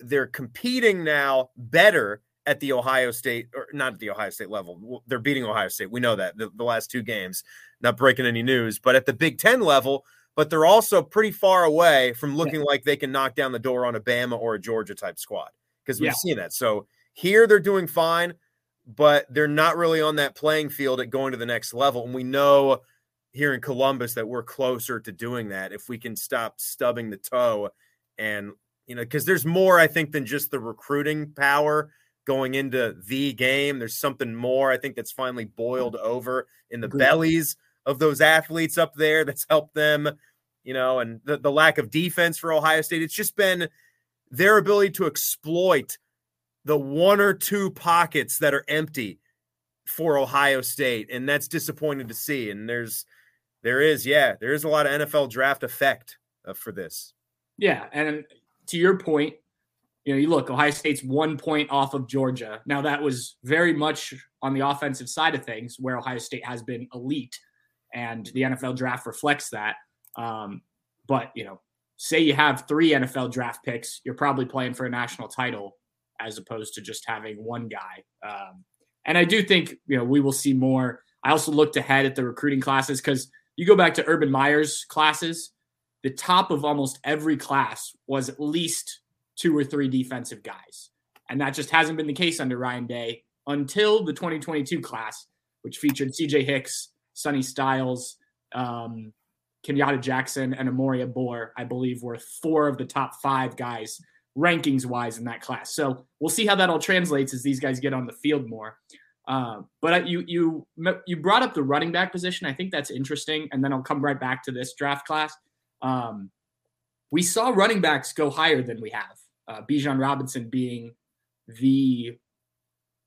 they're competing now better at the Ohio State or not at the Ohio State level. They're beating Ohio State. We know that the, the last two games, not breaking any news, but at the Big Ten level, but they're also pretty far away from looking yeah. like they can knock down the door on a Bama or a Georgia type squad because we've yeah. seen that. So here they're doing fine, but they're not really on that playing field at going to the next level. And we know here in Columbus that we're closer to doing that if we can stop stubbing the toe and you know because there's more I think than just the recruiting power going into the game. There's something more I think that's finally boiled over in the bellies of those athletes up there that's helped them, you know, and the, the lack of defense for Ohio State. It's just been their ability to exploit the one or two pockets that are empty for Ohio State. And that's disappointing to see. And there's, there is, yeah, there is a lot of NFL draft effect uh, for this. Yeah, and to your point, you know, you look, Ohio State's one point off of Georgia. Now that was very much on the offensive side of things, where Ohio State has been elite, and the NFL draft reflects that. Um, but you know, say you have three NFL draft picks, you're probably playing for a national title as opposed to just having one guy. Um, and I do think you know we will see more. I also looked ahead at the recruiting classes because you go back to Urban Meyer's classes, the top of almost every class was at least two or three defensive guys. And that just hasn't been the case under Ryan Day until the 2022 class, which featured CJ Hicks, Sonny Styles, um, Kenyatta Jackson, and Amoria Ogbor, I believe, were four of the top five guys rankings wise in that class. So we'll see how that all translates as these guys get on the field more. Uh, but you you you brought up the running back position. I think that's interesting, and then I'll come right back to this draft class. Um, we saw running backs go higher than we have. Uh, Bijan Robinson being the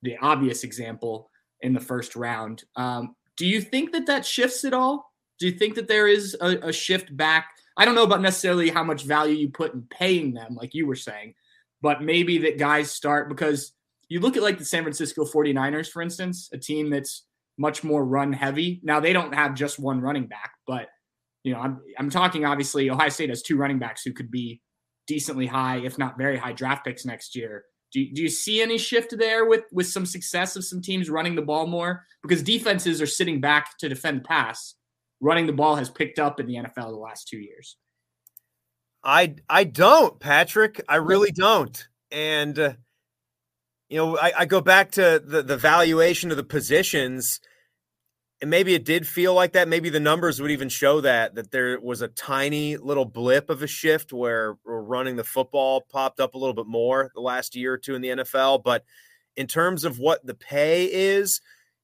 the obvious example in the first round. Um, do you think that that shifts at all? Do you think that there is a, a shift back? I don't know about necessarily how much value you put in paying them, like you were saying, but maybe that guys start because you look at like the San Francisco 49ers, for instance, a team that's much more run heavy. Now they don't have just one running back, but you know, I'm I'm talking obviously Ohio State has two running backs who could be decently high, if not very high draft picks next year. Do, do you see any shift there with with some success of some teams running the ball more? Because defenses are sitting back to defend the pass. Running the ball has picked up in the NFL the last two years. I I don't, Patrick. I really don't. And uh, you know, I, I go back to the, the valuation of the positions, and maybe it did feel like that. Maybe the numbers would even show that that there was a tiny little blip of a shift where running the football popped up a little bit more the last year or two in the NFL. But in terms of what the pay is,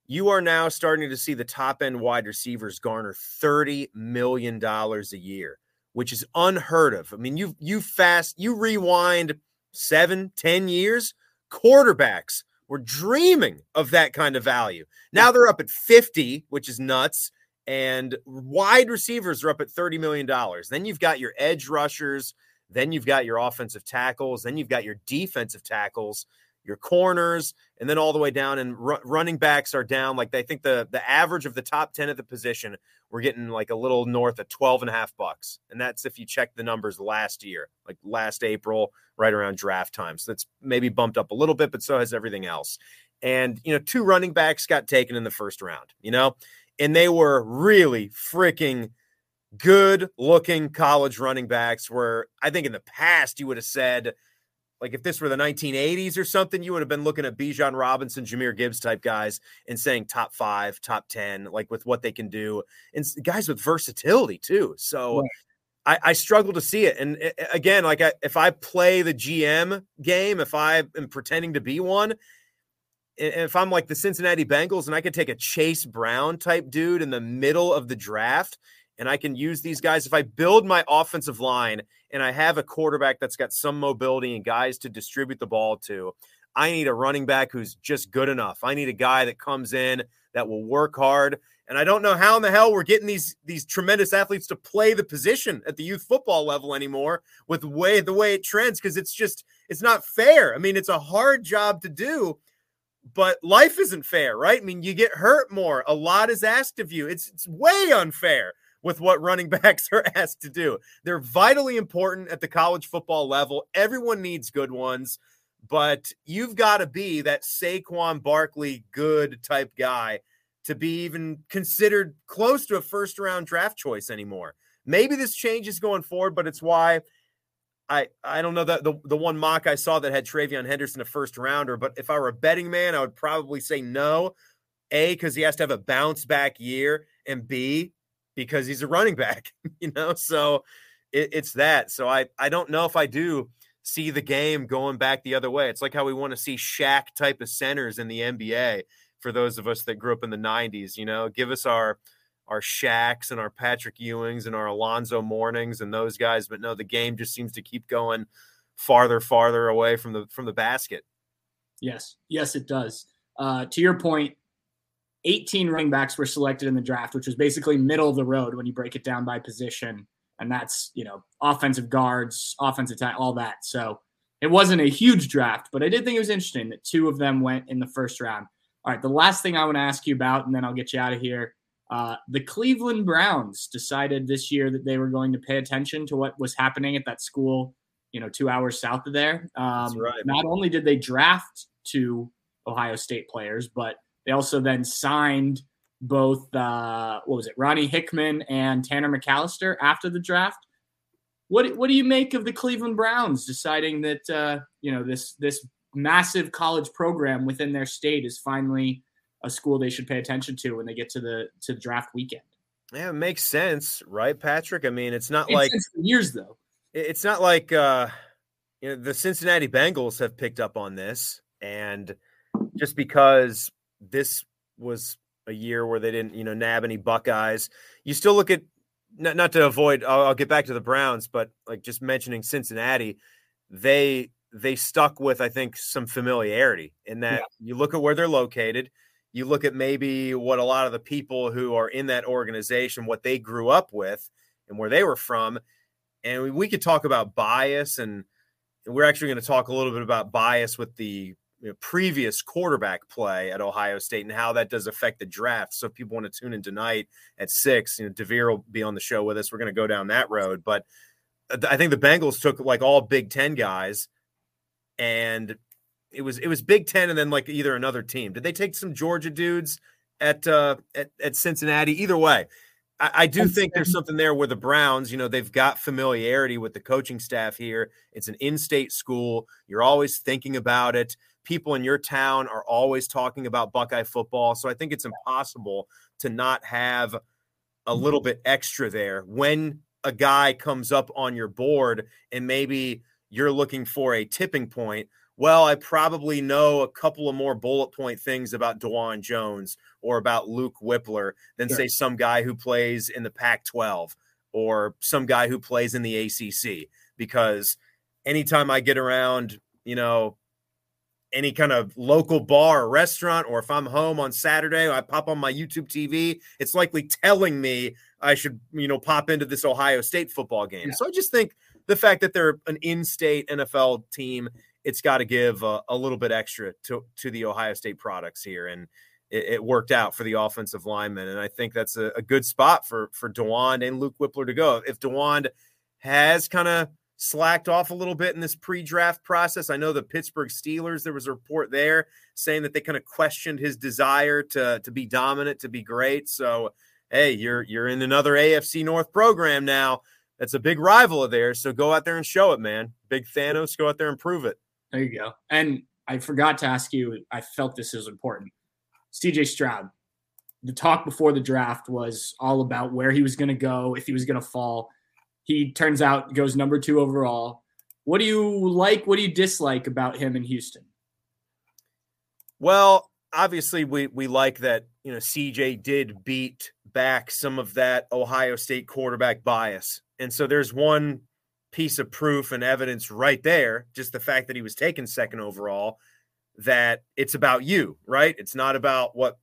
you are now starting to see the top end wide receivers garner $30 million a year, which is unheard of. I mean, you you fast, you rewind seven, ten years quarterbacks were dreaming of that kind of value. Now they're up at 50, which is nuts. And wide receivers are up at $30 million. Then you've got your edge rushers. Then you've got your offensive tackles. Then you've got your defensive tackles, your corners, and then all the way down. And r- running backs are down. Like I think the, the average of the top 10 at the position, we're getting like a little north of 12 and a half bucks. And that's if you check the numbers last year, like last April, right around draft time. So that's maybe bumped up a little bit, but so has everything else. And, you know, two running backs got taken in the first round, you know, and they were really freaking good looking college running backs. Where I think in the past you would have said, like if this were the 1980s or something, you would have been looking at Bijan Robinson, Jahmyr Gibbs type guys and saying top five, top 10, like with what they can do. And guys with versatility too. So right. I, I, struggle to see it. And again, like I, if I play the GM game, if I am pretending to be one, if I'm like the Cincinnati Bengals and I could take a Chase Brown type dude in the middle of the draft and I can use these guys. If I build my offensive line and I have a quarterback that's got some mobility and guys to distribute the ball to, I need a running back who's just good enough. I need a guy that comes in that will work hard. And I don't know how in the hell we're getting these these tremendous athletes to play the position at the youth football level anymore with way the way it trends because it's just it's not fair. I mean, it's a hard job to do, but life isn't fair, right? I mean, you get hurt more. A lot is asked of you. It's it's way unfair with what running backs are asked to do. They're vitally important at the college football level. Everyone needs good ones, but you've got to be that Saquon Barkley good type guy to be even considered close to a first round draft choice anymore. Maybe this changes going forward, but it's why I I don't know that the, the one mock I saw that had TreVeyon Henderson a first rounder, but if I were a betting man, I would probably say no. A, because he has to have a bounce back year, and B, because he's a running back, you know. So it, it's that. So I I don't know if I do see the game going back the other way. It's like how we want to see Shaq type of centers in the NBA for those of us that grew up in the 90s, you know. Give us our our Shaqs and our Patrick Ewings and our Alonzo Mournings and those guys, but no, the game just seems to keep going farther, farther away from the from the basket. Yes, yes, it does. Uh, to your point, 18 running backs were selected in the draft, which was basically middle of the road when you break it down by position. And that's, you know, offensive guards, offensive all that. So it wasn't a huge draft, but I did think it was interesting that two of them went in the first round. All right, the last thing I want to ask you about, and then I'll get you out of here. Uh, the Cleveland Browns decided this year that they were going to pay attention to what was happening at that school, you know, two hours south of there. Um, right. Not only did they draft two Ohio State players, but they also then signed both uh, what was it, Ronnie Hickman and Tanner McAllister after the draft. What what do you make of the Cleveland Browns deciding that uh, you know this this massive college program within their state is finally a school they should pay attention to when they get to the to draft weekend? Yeah, it makes sense, right, Patrick? I mean, it's not like years though. It's not like uh, you know the Cincinnati Bengals have picked up on this, and just because this was a year where they didn't, you know, nab any Buckeyes. You still look at not, not to avoid. I'll, I'll get back to the Browns, but like just mentioning Cincinnati, they they stuck with I think some familiarity in that yeah. you look at where they're located. You look at maybe what a lot of the people who are in that organization, what they grew up with, and where they were from, and we, we could talk about bias and we're actually going to talk a little bit about bias with the you know, previous quarterback play at Ohio State and how that does affect the draft. So if people want to tune in tonight at six, you know, Devere will be on the show with us. We're going to go down that road. But uh, I think the Bengals took like all Big Ten guys, and it was it was Big Ten and then like either another team. Did they take some Georgia dudes at uh at, at Cincinnati? Either way. I, I do think there's something there where the Browns, you know, they've got familiarity with the coaching staff here. It's an in-state school. You're always thinking about it people in your town are always talking about Buckeye football. So I think it's impossible to not have a mm-hmm. little bit extra there when a guy comes up on your board and maybe you're looking for a tipping point. Well, I probably know a couple of more bullet point things about Dawand Jones or about Luke Wypler than, sure. say, some guy who plays in the Pac 12 or some guy who plays in the ACC. Because anytime I get around, you know, any kind of local bar or restaurant, or if I'm home on Saturday, I pop on my YouTube TV, it's likely telling me I should, you know, pop into this Ohio State football game. Yeah. So I just think the fact that they're an in-state NFL team, it's got to give a, a, little bit extra to to the Ohio State products here, and it, it worked out for the offensive lineman, and I think that's a, a good spot for for Dawand and Luke Wypler to go. If Dawand has kind of slacked off a little bit in this pre-draft process. I know the Pittsburgh Steelers, there was a report there saying that they kind of questioned his desire to to be dominant, to be great. So, hey, you're you're in another AFC North program now. That's a big rival of theirs. So go out there and show it, man. Big Thanos, go out there and prove it. There you go. And I forgot to ask you, I felt this is important. CJ Stroud, the talk before the draft was all about where he was going to go, if he was going to fall. He turns out goes number two overall. What do you like? What do you dislike about him in Houston? Well, obviously, we we like that you know CJ did beat back some of that Ohio State quarterback bias, and so there's one piece of proof and evidence right there. Just the fact that he was taken second overall, that it's about you, right? It's not about what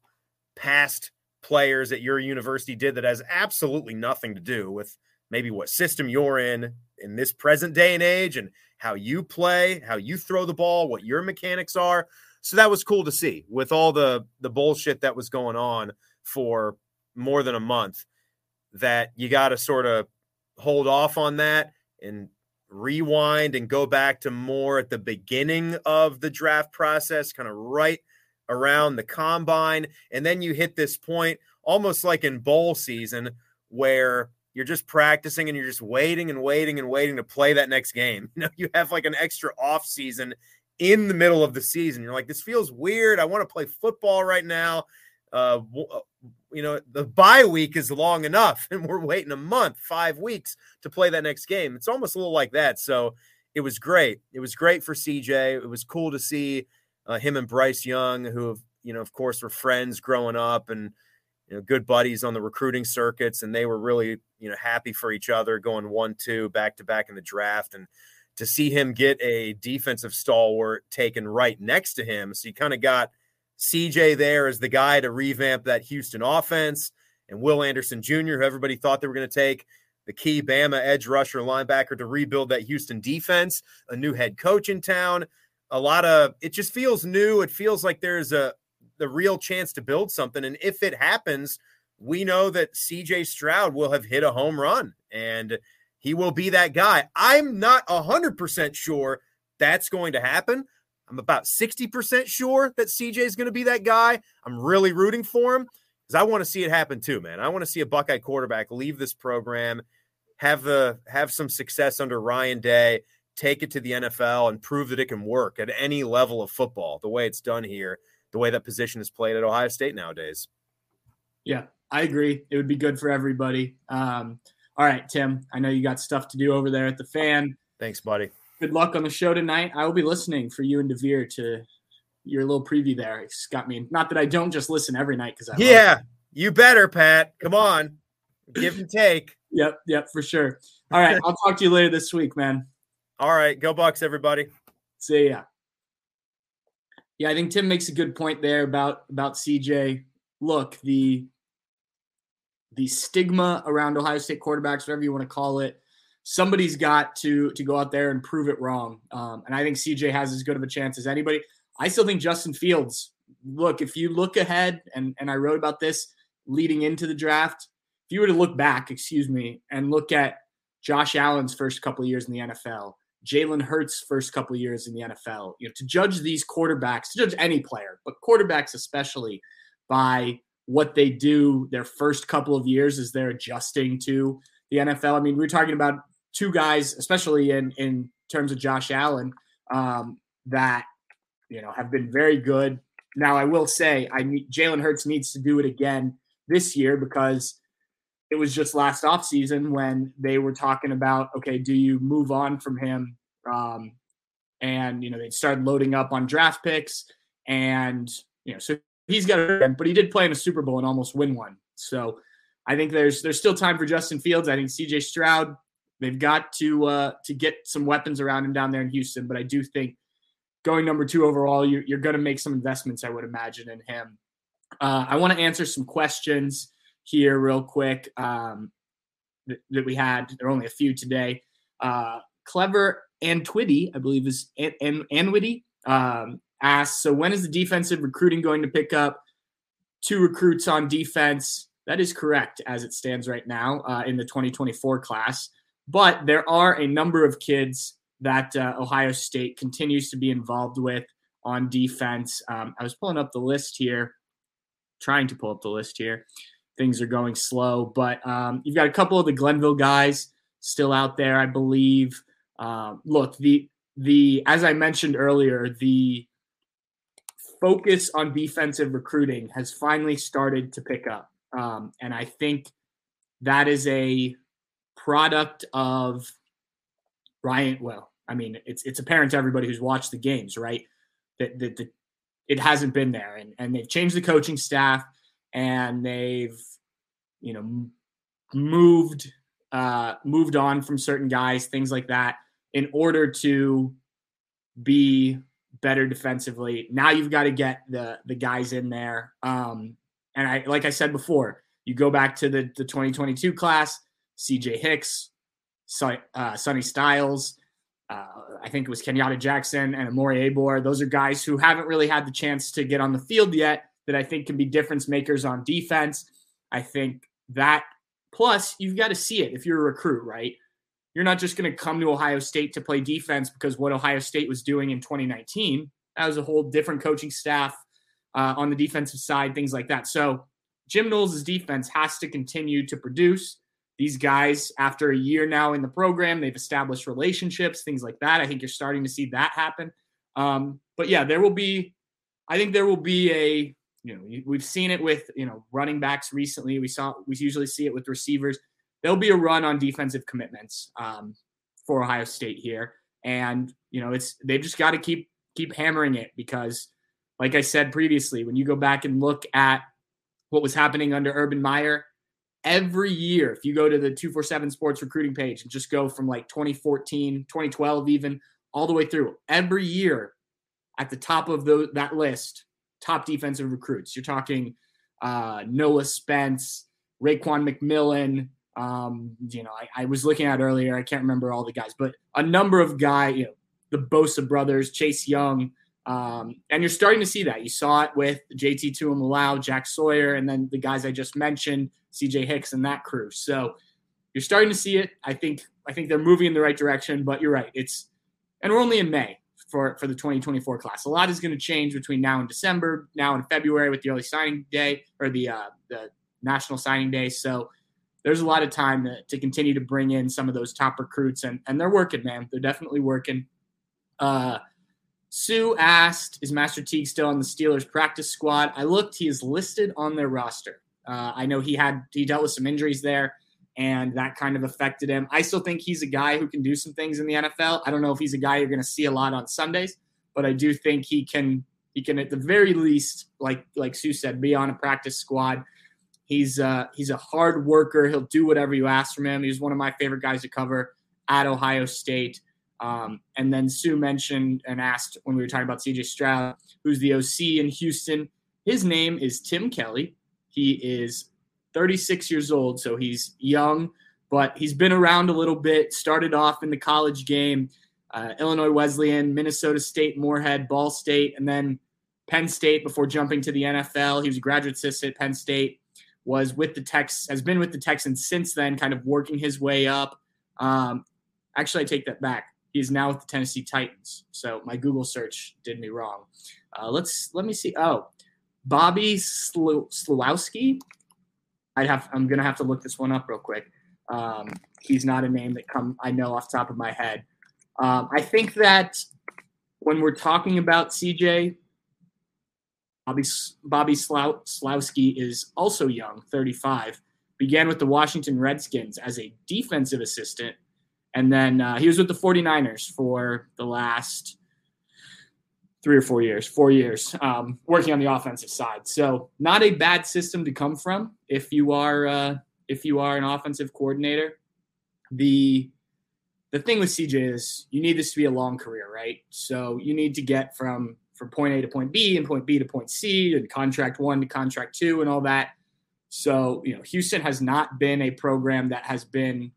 past players at your university did that has absolutely nothing to do with maybe what system you're in in this present day and age and how you play, how you throw the ball, what your mechanics are. So that was cool to see with all the the bullshit that was going on for more than a month that you got to sort of hold off on that and rewind and go back to more at the beginning of the draft process, kind of right around the combine. And then you hit this point almost like in bowl season where you're just practicing and you're just waiting and waiting and waiting to play that next game. You know, you have like an extra off season in the middle of the season. You're like, this feels weird. I want to play football right now. Uh, uh, you know, the bye week is long enough, and we're waiting a month, five weeks to play that next game. It's almost a little like that. So it was great. It was great for CJ. It was cool to see uh, him and Bryce Young, who have, you know, of course, were friends growing up and you know good buddies on the recruiting circuits, and they were really you know happy for each other, going one two back to back in the draft, and to see him get a defensive stalwart taken right next to him, so you kind of got CJ there as the guy to revamp that Houston offense, and Will Anderson Jr., who everybody thought they were going to take the key Bama edge rusher linebacker to rebuild that Houston defense, a new head coach in town a lot of it just feels new. It feels like there's a the real chance to build something. And if it happens, we know that CJ Stroud will have hit a home run and he will be that guy. I'm not 100% sure that's going to happen. I'm about 60% sure that CJ is going to be that guy. I'm really rooting for him because I want to see it happen too, man. I want to see a Buckeye quarterback leave this program, have the have some success under Ryan Day, take it to the NFL and prove that it can work at any level of football, the way it's done here, the way that position is played at Ohio State nowadays. Yeah, I agree. It would be good for everybody. Um, all right, Tim, I know you got stuff to do over there at the fan. Thanks, buddy. Good luck on the show tonight. I will be listening for you and Devere to your little preview there. It's got me. Not that I don't just listen every night because I yeah, you better, Pat. Come on, give and take. Yep, yep, for sure. All right, I'll talk to you later this week, man. All right, go Bucks, everybody. See ya. Yeah, I think Tim makes a good point there about about CJ. Look, the the stigma around Ohio State quarterbacks, whatever you want to call it, somebody's got to to go out there and prove it wrong. Um, and I think CJ has as good of a chance as anybody. I still think Justin Fields. Look, if you look ahead, and and I wrote about this leading into the draft. If you were to look back, excuse me, and look at Josh Allen's first couple years in the NFL, Jalen Hurts' first couple years in the NFL. You know, to judge these quarterbacks, to judge any player, but quarterbacks especially by what they do their first couple of years as they're adjusting to the NFL. I mean, we're talking about two guys, especially in in terms of Josh Allen, um, that you know have been very good. Now, I will say, I Jalen Hurts needs to do it again this year because it was just last offseason when they were talking about okay do you move on from him? Um, and you know they started loading up on draft picks and you know so he's got a but he did play in a super bowl and almost win one. So i think there's there's still time for justin fields. I think cj stroud they've got to uh to get some weapons around him down there in houston but i do think going number two overall you're, you're going to make some investments i would imagine in him. Uh, i want to answer some questions here real quick um, that, that, we had. There are only a few today. Uh, Clever and Twitty, I believe is and and Anwitty um, asks, so when is the defensive recruiting going to pick up? Two recruits on defense. That is correct as it stands right now uh, in the 2024 class. But there are a number of kids that uh, Ohio State continues to be involved with on defense. Um, I was pulling up the list here, trying to pull up the list here. Things are going slow, but um, you've got a couple of the Glenville guys still out there, I believe. Uh, look, the the as I mentioned earlier, the focus on defensive recruiting has finally started to pick up, um, and I think that is a product of Ryan. Well, I mean, it's it's apparent to everybody who's watched the games, right? That that, that it hasn't been there, and and they've changed the coaching staff, and they've you know moved uh, moved on from certain guys, things like that, in order to be better defensively. Now you've got to get the the guys in there. Um, and I like I said before, you go back to the the 2022 class, CJ Hicks, uh, Sonny Styles, uh, I think it was Kenyatta Jackson and Omari Abor. Those are guys who haven't really had the chance to get on the field yet that I think can be difference makers on defense. I think that plus you've got to see it if you're a recruit, right? You're not just going to come to Ohio State to play defense because what Ohio State was doing in 2019. That was a whole different coaching staff uh, on the defensive side, things like that. So Jim Knowles' defense has to continue to produce these guys after a year now in the program they've established relationships things like that i think you're starting to see that happen um, but yeah there will be i think there will be a you know we've seen it with you know running backs recently. We saw we usually see it with receivers. There'll be a run on defensive commitments um, for ohio state here. And you know it's they've just got to keep keep hammering it because like i said previously when you go back and look at what was happening under urban meyer every year, if you go to the 247 sports recruiting page and just go from like 2014, 2012, even all the way through, every year at the top of the, that list, top defensive recruits. You're talking uh, Noah Spence, Raekwon McMillan. Um, you know, I, I, was looking at earlier, I can't remember all the guys, but a number of guy, you know, the Bosa brothers, Chase Young, um, and you're starting to see that. You saw it with JT Tuimoloau, Jack Sawyer, and then the guys I just mentioned, CJ Hicks and that crew. So you're starting to see it. I think I think they're moving in the right direction. But you're right. It's and we're only in May for for the 2024 class. A lot is going to change between now and December, now and February with the early signing day or the uh, the national signing day. So there's a lot of time to, to continue to bring in some of those top recruits, and and they're working, man. They're definitely working. Uh, Sue asked, "Is Master Teague still on the Steelers practice squad?" I looked; he is listed on their roster. Uh, I know he had he dealt with some injuries there, and that kind of affected him. I still think he's a guy who can do some things in the NFL. I don't know if he's a guy you're going to see a lot on Sundays, but I do think he can he can at the very least, like like Sue said, be on a practice squad. He's uh, he's a hard worker. He'll do whatever you ask from him. He's one of my favorite guys to cover at Ohio State. Um, and then Sue mentioned and asked when we were talking about CJ Stroud, who's the OC in Houston. His name is Tim Kelly. He is 36 years old, so he's young, but he's been around a little bit. Started off in the college game, uh, Illinois Wesleyan, Minnesota State, Moorhead, Ball State, and then Penn State before jumping to the NFL. He was a graduate assistant at Penn State. Was with the Tex has been with the Texans since then, kind of working his way up. Um, actually, I take that back. He's now with the Tennessee Titans. So my Google search did me wrong. Uh, let's let me see. Oh, Bobby Slowowski. I have. I'm gonna have to look this one up real quick. Um, he's not a name that come I know off top of my head. Um, I think that when we're talking about CJ, Bobby Bobby Slowowski is also young, 35. Began with the Washington Redskins as a defensive assistant, and then uh, he was with the 49ers for the last three or four years, four years, um, working on the offensive side. So not a bad system to come from if you are uh, if you are an offensive coordinator. The the thing with CJ is you need this to be a long career, right? So you need to get from from point A to point B and point B to point C and contract one to contract two and all that. So you know Houston has not been a program that has been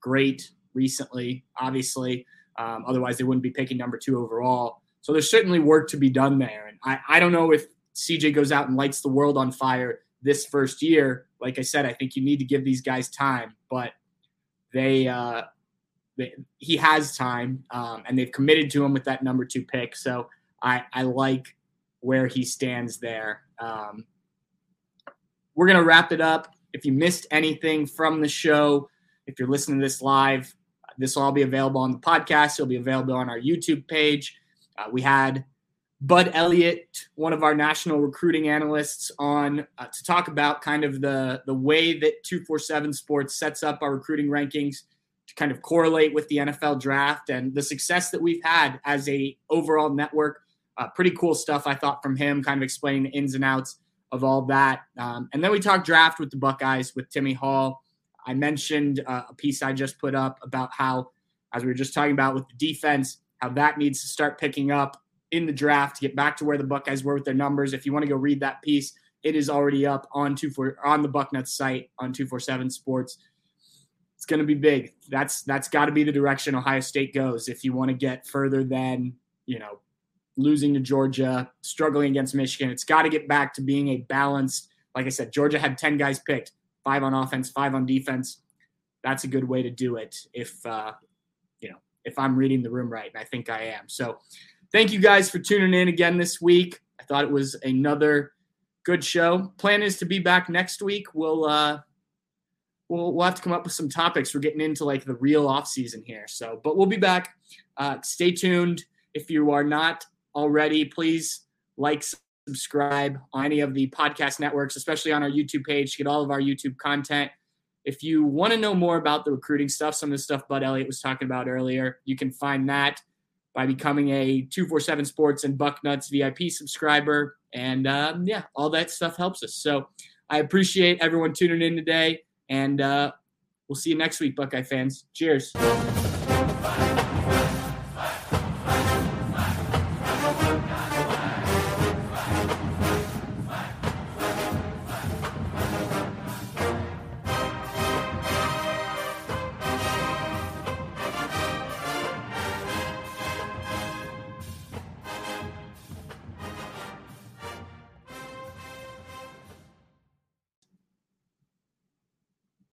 great recently. Obviously, um, otherwise they wouldn't be picking number two overall. So there's certainly work to be done there. And I, I don't know if CJ goes out and lights the world on fire this first year. Like I said, I think you need to give these guys time, but they uh, he has time, um, and they've committed to him with that number two pick. So I, I like where he stands there. Um, we're gonna wrap it up. If you missed anything from the show, if you're listening to this live, this will all be available on the podcast. It'll be available on our YouTube page. Uh, we had Bud Elliott, one of our national recruiting analysts, on uh, to talk about kind of the the way that 247 Sports sets up our recruiting rankings to kind of correlate with the NFL draft and the success that we've had as a overall network. Uh, pretty cool stuff I thought from him, kind of explaining the ins and outs of all that. Um, and then we talked draft with the Buckeyes with Timmy Hall. I mentioned uh, a piece I just put up about how, as we were just talking about with the defense, how that needs to start picking up in the draft to get back to where the Buckeyes were with their numbers. If you want to go read that piece, it is already up on two four on the Bucknuts site on two four seven Sports. It's going to be big. That's that's got to be the direction Ohio State goes if you want to get further than you know losing to Georgia, struggling against Michigan. It's got to get back to being a balanced. Like I said, Georgia had ten guys picked, five on offense, five on defense. That's a good way to do it. If uh, if I'm reading the room right, and I think I am. So thank you guys for tuning in again this week. I thought it was another good show. Plan is to be back next week. We'll uh we'll we'll have to come up with some topics. We're getting into like the real off season here. So, but we'll be back. Uh, stay tuned. If you are not already, please like, subscribe on any of the podcast networks, especially on our YouTube page get all of our YouTube content. If you want to know more about the recruiting stuff, some of the stuff Bud Elliott was talking about earlier, you can find that by becoming a 247 Sports and Bucknuts VIP subscriber. And um, yeah, all that stuff helps us. So I appreciate everyone tuning in today. And uh, we'll see you next week, Buckeye fans. Cheers.